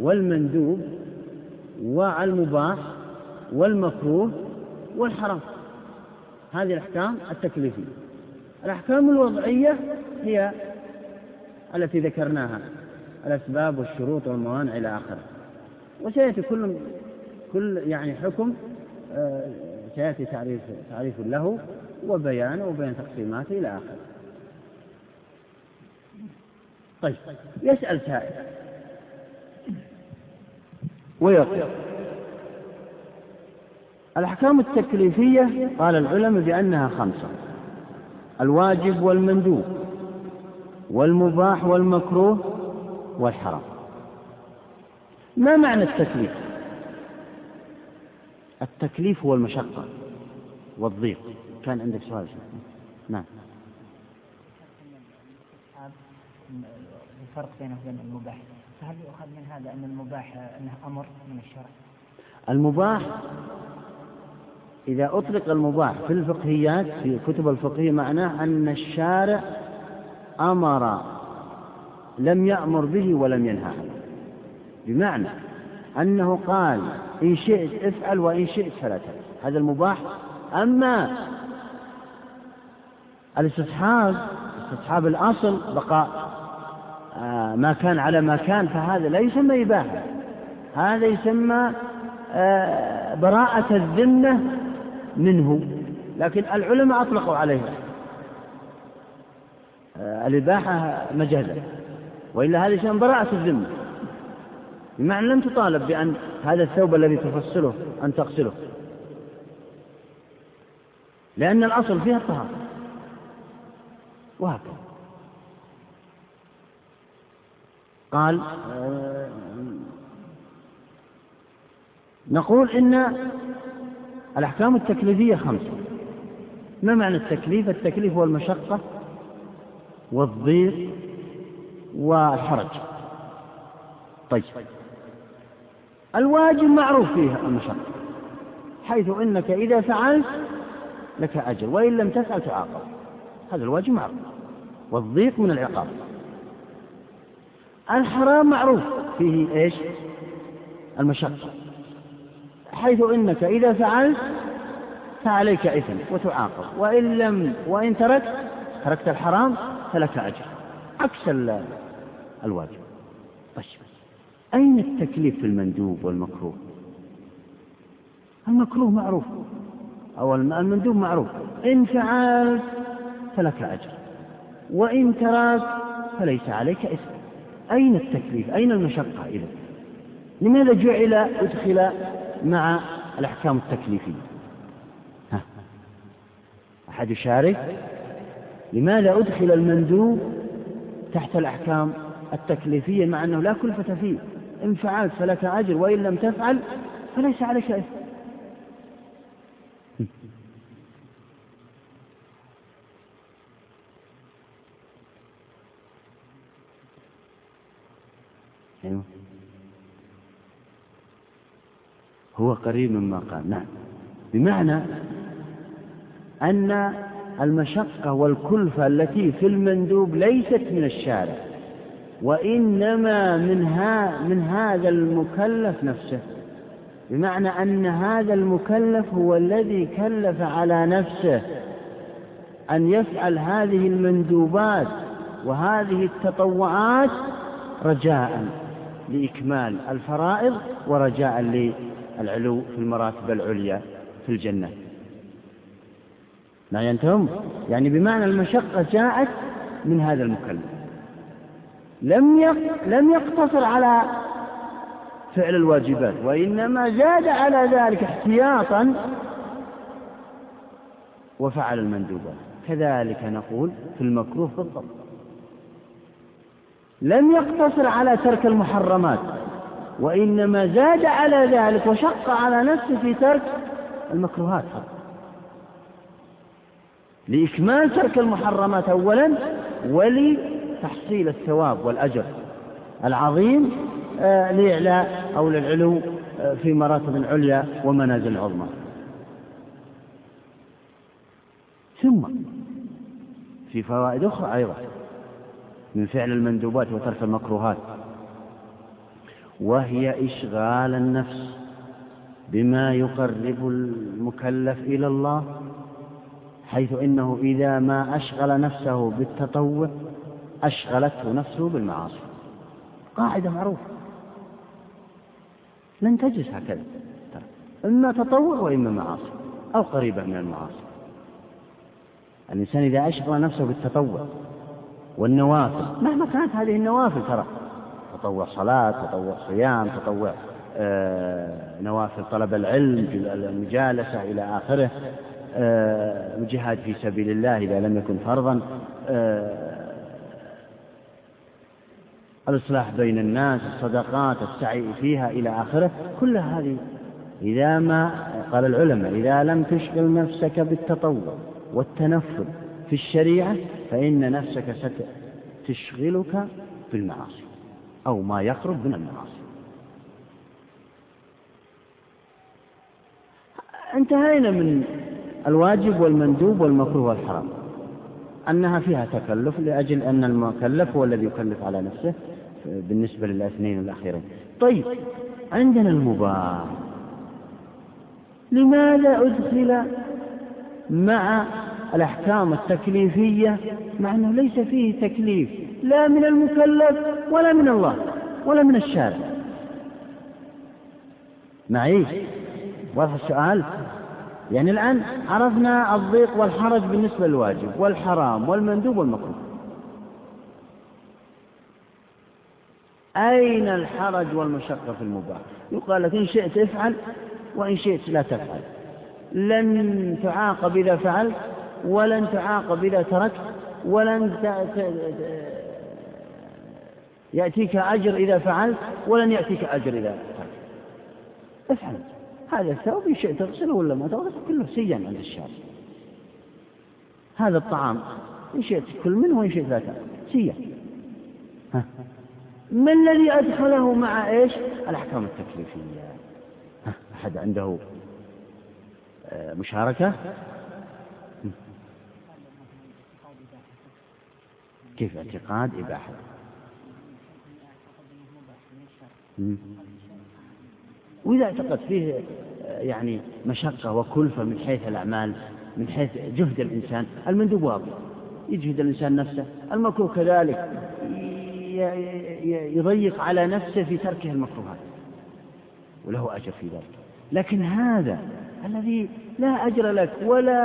والمندوب والمباح والمكروه والحرام. هذه الأحكام التكليفية. الأحكام الوضعية هي التي ذكرناها الأسباب والشروط والموانع إلى آخره. وسيأتي كل كل يعني حكم آه، سيأتي تعريف تعريف له وبيان وبين تقسيماته إلى آخره طيب يسأل سائل. ويقول الأحكام التكليفية قال العلماء بأنها خمسة الواجب والمندوب والمباح والمكروه والحرام. ما معنى التكليف؟ التكليف هو المشقة والضيق. كان عندك سؤال نعم. الفرق بينه وبين المباح. فهل يؤخذ من هذا أن المباح أنه أمر من الشرع؟ المباح إذا أطلق المباح في الفقهيات في كتب الفقهية معناه أن الشارع أمر لم يأمر به ولم ينهى عنه. بمعنى أنه قال إن شئت افعل وإن شئت فلا تفعل. هذا المباح. أما الاستصحاب استصحاب الأصل بقاء آه، ما كان على ما كان فهذا لا يسمى إباحة. هذا يسمى آه، براءة الذمة منه. لكن العلماء أطلقوا عليه. آه، الإباحة مجازا وإلا هذا يسمى براءة الذمة. بمعنى لم تطالب بأن هذا الثوب الذي تفصله أن تغسله. لأن الأصل فيها الطهارة. وهكذا. قال نقول إن الأحكام التكليفية خمسة. ما معنى التكليف؟ التكليف هو المشقة والضيق والحرج. طيب. الواجب معروف فيه المشقة حيث إنك إذا فعلت لك أجر وإن لم تفعل تعاقب. هذا الواجب معروف. والضيق من العقاب. الحرام معروف فيه إيش؟ المشقة. حيث إنك إذا فعلت فعليك إثم وتعاقب. وإن لم وإن تركت تركت الحرام فلك أجر. عكس الواجب. طيب. أين التكليف في المندوب والمكروه؟ المكروه معروف. أو المندوب معروف. إن فعلت فلك اجر وإن تركت فليس عليك إثم. أين التكليف؟ أين المشقة إذا لماذا جعل أدخل مع الأحكام التكليفية؟ ها. أحد يشارك؟ لماذا أدخل المندوب تحت الأحكام التكليفية مع أنه لا كلفة فيه؟ إن فعلت فلك أجر وإن لم تفعل فليس عليك إثم. أيوه. هو قريب مما قال. نعم. بمعنى أن المشقة والكلفة التي في المندوب ليست من الشارع. وإنما من, ها من هذا المكلف نفسه. بمعنى أن هذا المكلف هو الذي كلف على نفسه أن يفعل هذه المندوبات وهذه التطوعات رجاء لإكمال الفرائض ورجاء للعلو في المراتب العليا في الجنة. ما ينتهم يعني بمعنى المشقة جاءت من هذا المكلف. لم لم يقتصر على فعل الواجبات وإنما زاد على ذلك احتياطا وفعل المندوبات. كذلك نقول في المكروه بالضبط. لم يقتصر على ترك المحرمات وإنما زاد على ذلك وشق على نفسه في ترك المكروهات لإكمال ترك المحرمات أولا ولتحصيل الثواب والأجر العظيم آه، لإعلاء أو للعلو آه، في مراتب عليا ومنازل عظمى. ثم في فوائد أخرى أيضا من فعل المندوبات وترك المكروهات وهي إشغال النفس بما يقرب المكلف إلى الله حيث إنه إذا ما أشغل نفسه بالتطوع أشغلته نفسه بالمعاصي. قاعدة معروفة. لن تجلس هكذا. إما تطوع وإما معاصي أو قريبة من المعاصي. الإنسان إذا أشغل نفسه بالتطوع والنوافل مهما كانت هذه النوافل ترى تطوع صلاة تطوع صيام تطوع آه، نوافل طلب العلم المجالسة إلى آخره آه، الجهاد في سبيل الله إذا لم يكن فرضا آه، الإصلاح بين الناس الصدقات السعي فيها إلى آخره كل هذه إذا ما قال العلماء إذا لم تشغل نفسك بالتطوع والتنفل في الشريعة فإن نفسك ستشغلك بالمعاصي أو ما يقرب من المعاصي. انتهينا من الواجب والمندوب والمكروه والحرام أنها فيها تكلف لأجل أن المكلف هو الذي يكلف على نفسه. بالنسبة للأثنين الأخيرين. طيب عندنا المباح. لماذا أدخل مع الأحكام التكليفية مع أنه ليس فيه تكليف لا من المكلف ولا من الله ولا من الشارع؟ معي؟ واضح السؤال؟ يعني الآن عرفنا الضيق والحرج بالنسبة للواجب والحرام والمندوب والمكروه. أين الحرج والمشقة في المباح؟ يقال لك إن شئت افعل وإن شئت لا تفعل. لن تعاقب إذا فعلت ولن تعاقب إذا تركت ولن يأتيك أجر إذا فعلت ولن يأتيك أجر إذا تركت. افعل. هذا الثوب إن شئت تغسله ولا ما تغسله؟ كله سيا عند الشارع. هذا الطعام إن شئت كل منه وإن شئت لا تأكل. سيا ما الذي أدخله مع إيش؟ الأحكام التكليفية. أحد عنده آه، مشاركة؟ كيف اعتقاد إباحة؟ وإذا اعتقد فيه آه، يعني مشقة وكلفة من حيث الأعمال من حيث جهد الإنسان المندوب واضح. يجهد الإنسان نفسه. المكروه كذلك. يضيق على نفسه في تركه المكروهات وله أجر في ذلك. لكن هذا الذي لا أجر لك ولا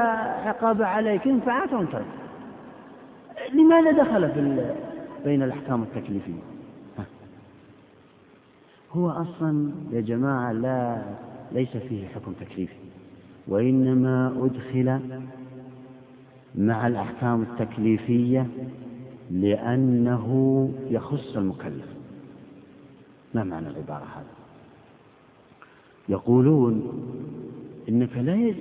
عقاب عليك إن فعلت وإن تركت لماذا دخل في بين الأحكام التكليفية؟ هو أصلا يا جماعة لا ليس فيه حكم تكليفي وإنما أدخل مع الأحكام التكليفية لأنه يخص المكلف. ما معنى العبارة هذه؟ يقولون إنك لا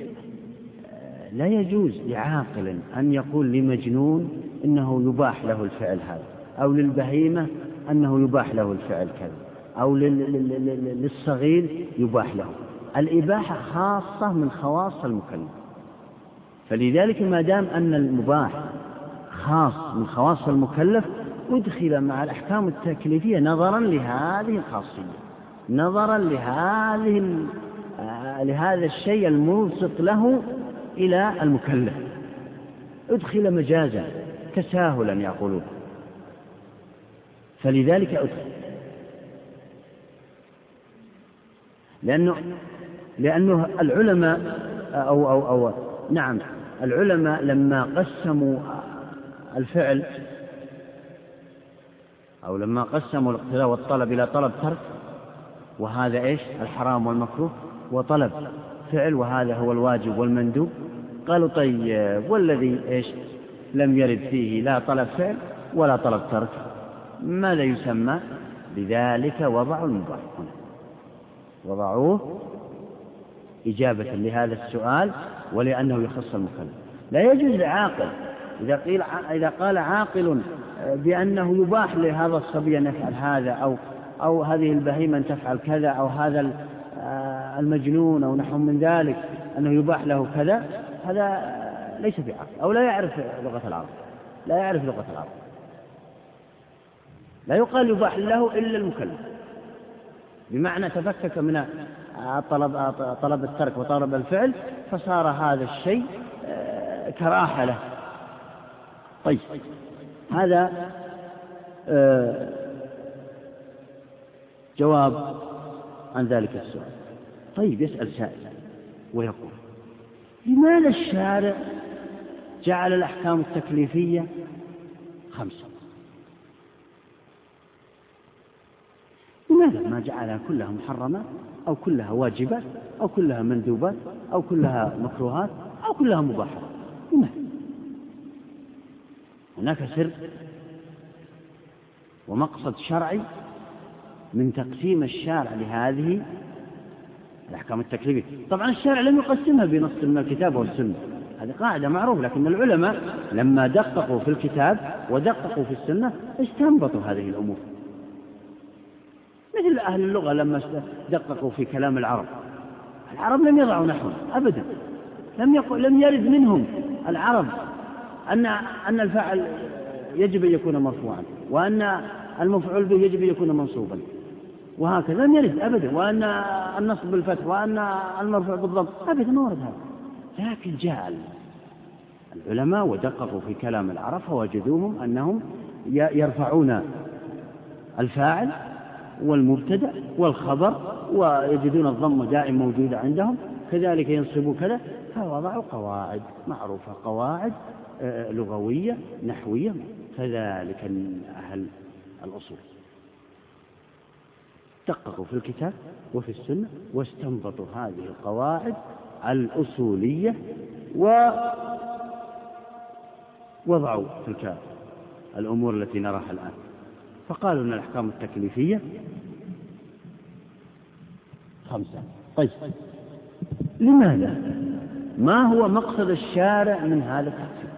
لا يجوز لعاقل أن يقول لمجنون إنه يباح له الفعل هذا أو للبهيمة أنه يباح له الفعل كذا أو للصغير يباح له. الإباحة خاصة من خواص المكلف. فلذلك ما دام أن المباح خاص من خواص المكلف أدخل مع الأحكام التكليفية نظرا لهذه الخاصية نظرا لهذه آه، لهذا الشيء الملصق له إلى المكلف. أدخل مجازا تساهلا يقولون. فلذلك أدخل. لأنه لأنه العلماء أو أو أو نعم العلماء لما قسموا الفعل أو لما قسموا الاقتداء والطلب إلى طلب ترك وهذا إيش؟ الحرام والمكروه وطلب فعل وهذا هو الواجب والمندوب. قالوا طيب والذي إيش؟ لم يرد فيه لا طلب فعل ولا طلب ترك. ماذا يسمى؟ لذلك وضعوا المباح هنا. وضعوه إجابة لهذا السؤال ولأنه يخص المكلف. لا يجوز لعاقل إذا قيل إذا قال عاقل بأنه يباح لهذا الصبي أن يفعل هذا أو أو هذه البهيمة أن تفعل كذا أو هذا آه، المجنون أو نحو من ذلك أنه يباح له كذا هذا ليس بعقل أو لا يعرف لغة العرب لا يعرف لغة العرب. لا يقال يباح له إلا المكلف. بمعنى تفكك من طلب طلب الترك وطلب الفعل فصار هذا الشيء آه، كراهة له. طيب. هذا آه، جواب عن ذلك السؤال. طيب يسأل سائل ويقول لماذا الشارع جعل الأحكام التكليفية خمسة؟ لماذا ما جعلها كلها محرمات أو كلها واجبات أو كلها مندوبات أو كلها مكروهات أو كلها مباحات لماذا؟ هناك سر ومقصد شرعي من تقسيم الشارع لهذه الأحكام التكليفية طبعا الشارع لم يقسمها بنص من الكتاب والسنة. هذه قاعدة معروفة لكن العلماء لما دققوا في الكتاب ودققوا في السنة استنبطوا هذه الأمور. مثل أهل اللغة لما دققوا في كلام العرب. العرب لم يضعوا نحوا أبدا. لم يقل لم يرد منهم العرب أن أن الفاعل يجب أن يكون مرفوعا وأن المفعول به يجب أن يكون منصوبا. وهكذا لم يرد أبدا وأن النصب بالفتح وأن المرفوع بالضبط أبدا ما ورد هذا. لكن جاء العلماء ودققوا في كلام العرب فوجدوهم أنهم يرفعون الفاعل والمبتدأ والخبر ويجدون الضم دائم موجودة عندهم. كذلك ينصبوا كذا فوضعوا قواعد معروفة قواعد آه، لغوية نحوية كذلك أهل الأصول. دققوا في الكتاب وفي السنة واستنبطوا هذه القواعد الأصولية ووضعوا تلك الأمور التي نراها الآن. فقالوا أن الأحكام التكليفية خمسة. طيب. لماذا؟ ما هو مقصد الشارع من هذا التقسيم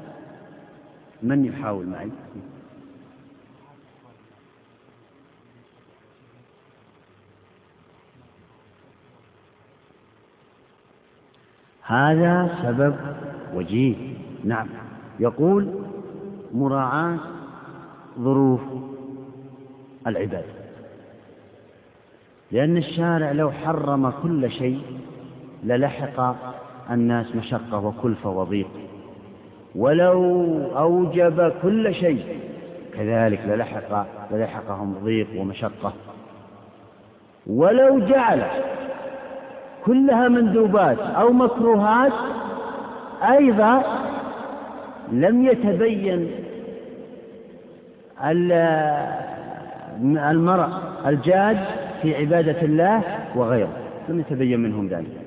من يحاول معي؟ هذا سبب وجيه. نعم. يقول مراعاة ظروف العباد. لأن الشارع لو حرم كل شيء للحق الناس مشقة وكلفة وضيق. ولو أوجب كل شيء كذلك للحق للحقهم ضيق ومشقة. ولو جعل كلها مندوبات أو مكروهات أيضا لم يتبين المرء الجاد في عبادة الله وغيره لم يتبين منهم ذلك.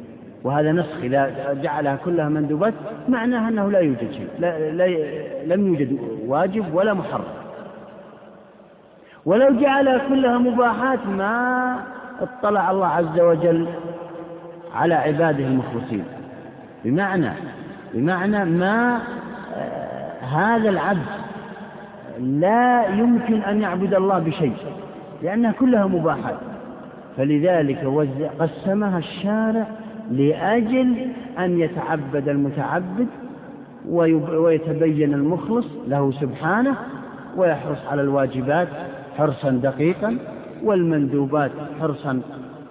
وهذا نسخ إذا جعلها كلها مندوبات معناها أنه لا يوجد شيء لا لا لم يوجد واجب ولا محرم. ولو جعلها كلها مباحات ما اطلع الله عز وجل على عباده المخلصين. بمعنى بمعنى ما آه، هذا العبد لا يمكن أن يعبد الله بشيء لأنها كلها مباحات. فلذلك قسمها الشارع لأجل أن يتعبد المتعبد ويتبين المخلص له سبحانه ويحرص على الواجبات حرصا دقيقا والمندوبات حرصا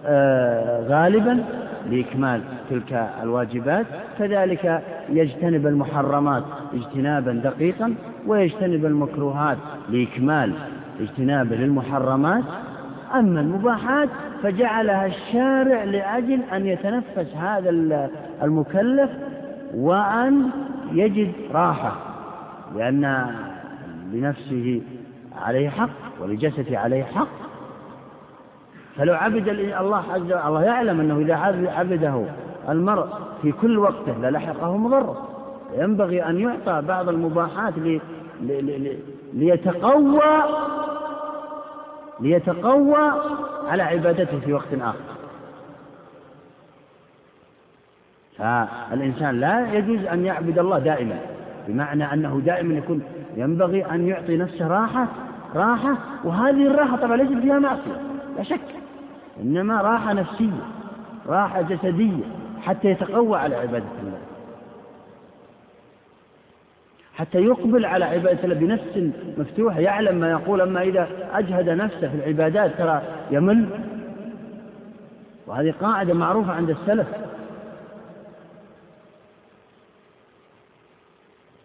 آه، غالبا لإكمال تلك الواجبات. كذلك يجتنب المحرمات اجتنابا دقيقا ويجتنب المكروهات لإكمال اجتنابه للمحرمات. أما المباحات فجعلها الشارع لأجل أن يتنفس هذا المكلف وأن يجد راحة لأن لنفسه عليه حق ولجسده عليه حق. فلو عبد الله عز وجل الله يعلم أنه إذا عبده المرء في كل وقته للحقه مضرة. ينبغي أن يعطى بعض المباحات لي لي ليتقوى ليتقوى على عبادته في وقت آخر. فالإنسان لا يجوز أن يعبد الله دائما بمعنى أنه دائما يكون ينبغي أن يعطي نفسه راحة راحة وهذه الراحة طبعا ليست فيها معصية لا شك إنما راحة نفسية راحة جسدية حتى يتقوى على عبادة الله. حتى يقبل على عبادة الله بنفس مفتوحة يعلم ما يقول أما إذا أجهد نفسه في العبادات ترى يمل. وهذه قاعدة معروفة عند السلف.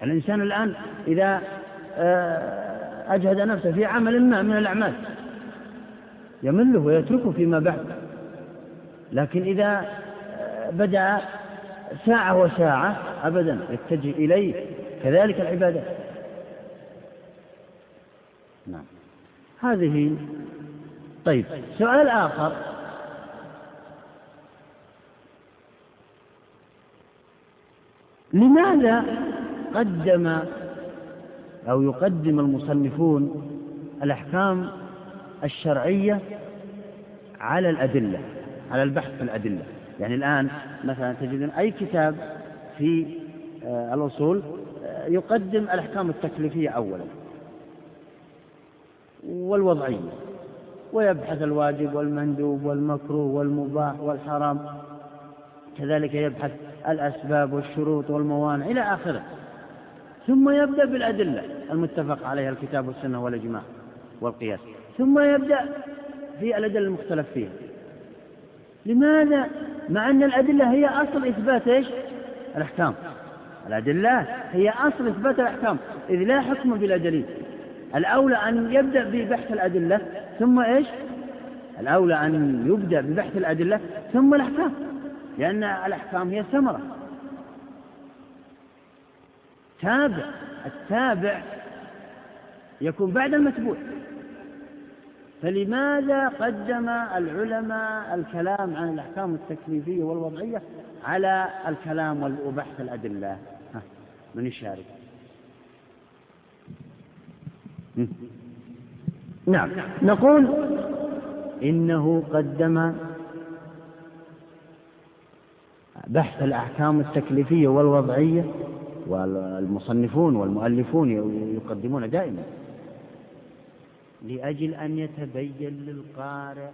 الإنسان الآن إذا آه، أجهد نفسه في عمل ما من الأعمال يمله ويتركه فيما بعد. لكن إذا آه، بدأ ساعة وساعة أبدا يتجه إليه كذلك العبادة نعم. هذه طيب سؤال آخر. لماذا قدم أو يقدم المصنفون الأحكام الشرعية على الأدلة على البحث في الأدلة؟ يعني الآن مثلا تجدون أي كتاب في آه، الأصول يقدم الأحكام التكليفية أولا والوضعية ويبحث الواجب والمندوب والمكروه والمباح والحرام كذلك يبحث الأسباب والشروط والموانع إلى آخره ثم يبدأ بالأدلة المتفق عليها الكتاب والسنة والإجماع والقياس ثم يبدأ في الأدلة المختلف فيها لماذا؟ مع أن الأدلة هي أصل إثبات إيش؟ الأحكام الأدلة هي أصل إثبات الأحكام إذ لا حكم بلا دليل. الأولى أن يبدأ ببحث الأدلة ثم إيش؟ الأولى أن يبدأ ببحث الأدلة ثم الأحكام لأن الأحكام هي ثمرة تابع التابع يكون بعد المتبوع. فلماذا قدم العلماء الكلام عن الأحكام التكليفية والوضعية؟ على الكلام وبحث الأدلة. من يشارك؟ نعم. نقول إنه قدم بحث الأحكام التكليفية والوضعية والمصنفون والمؤلفون يقدمون دائما لأجل أن يتبين للقارئ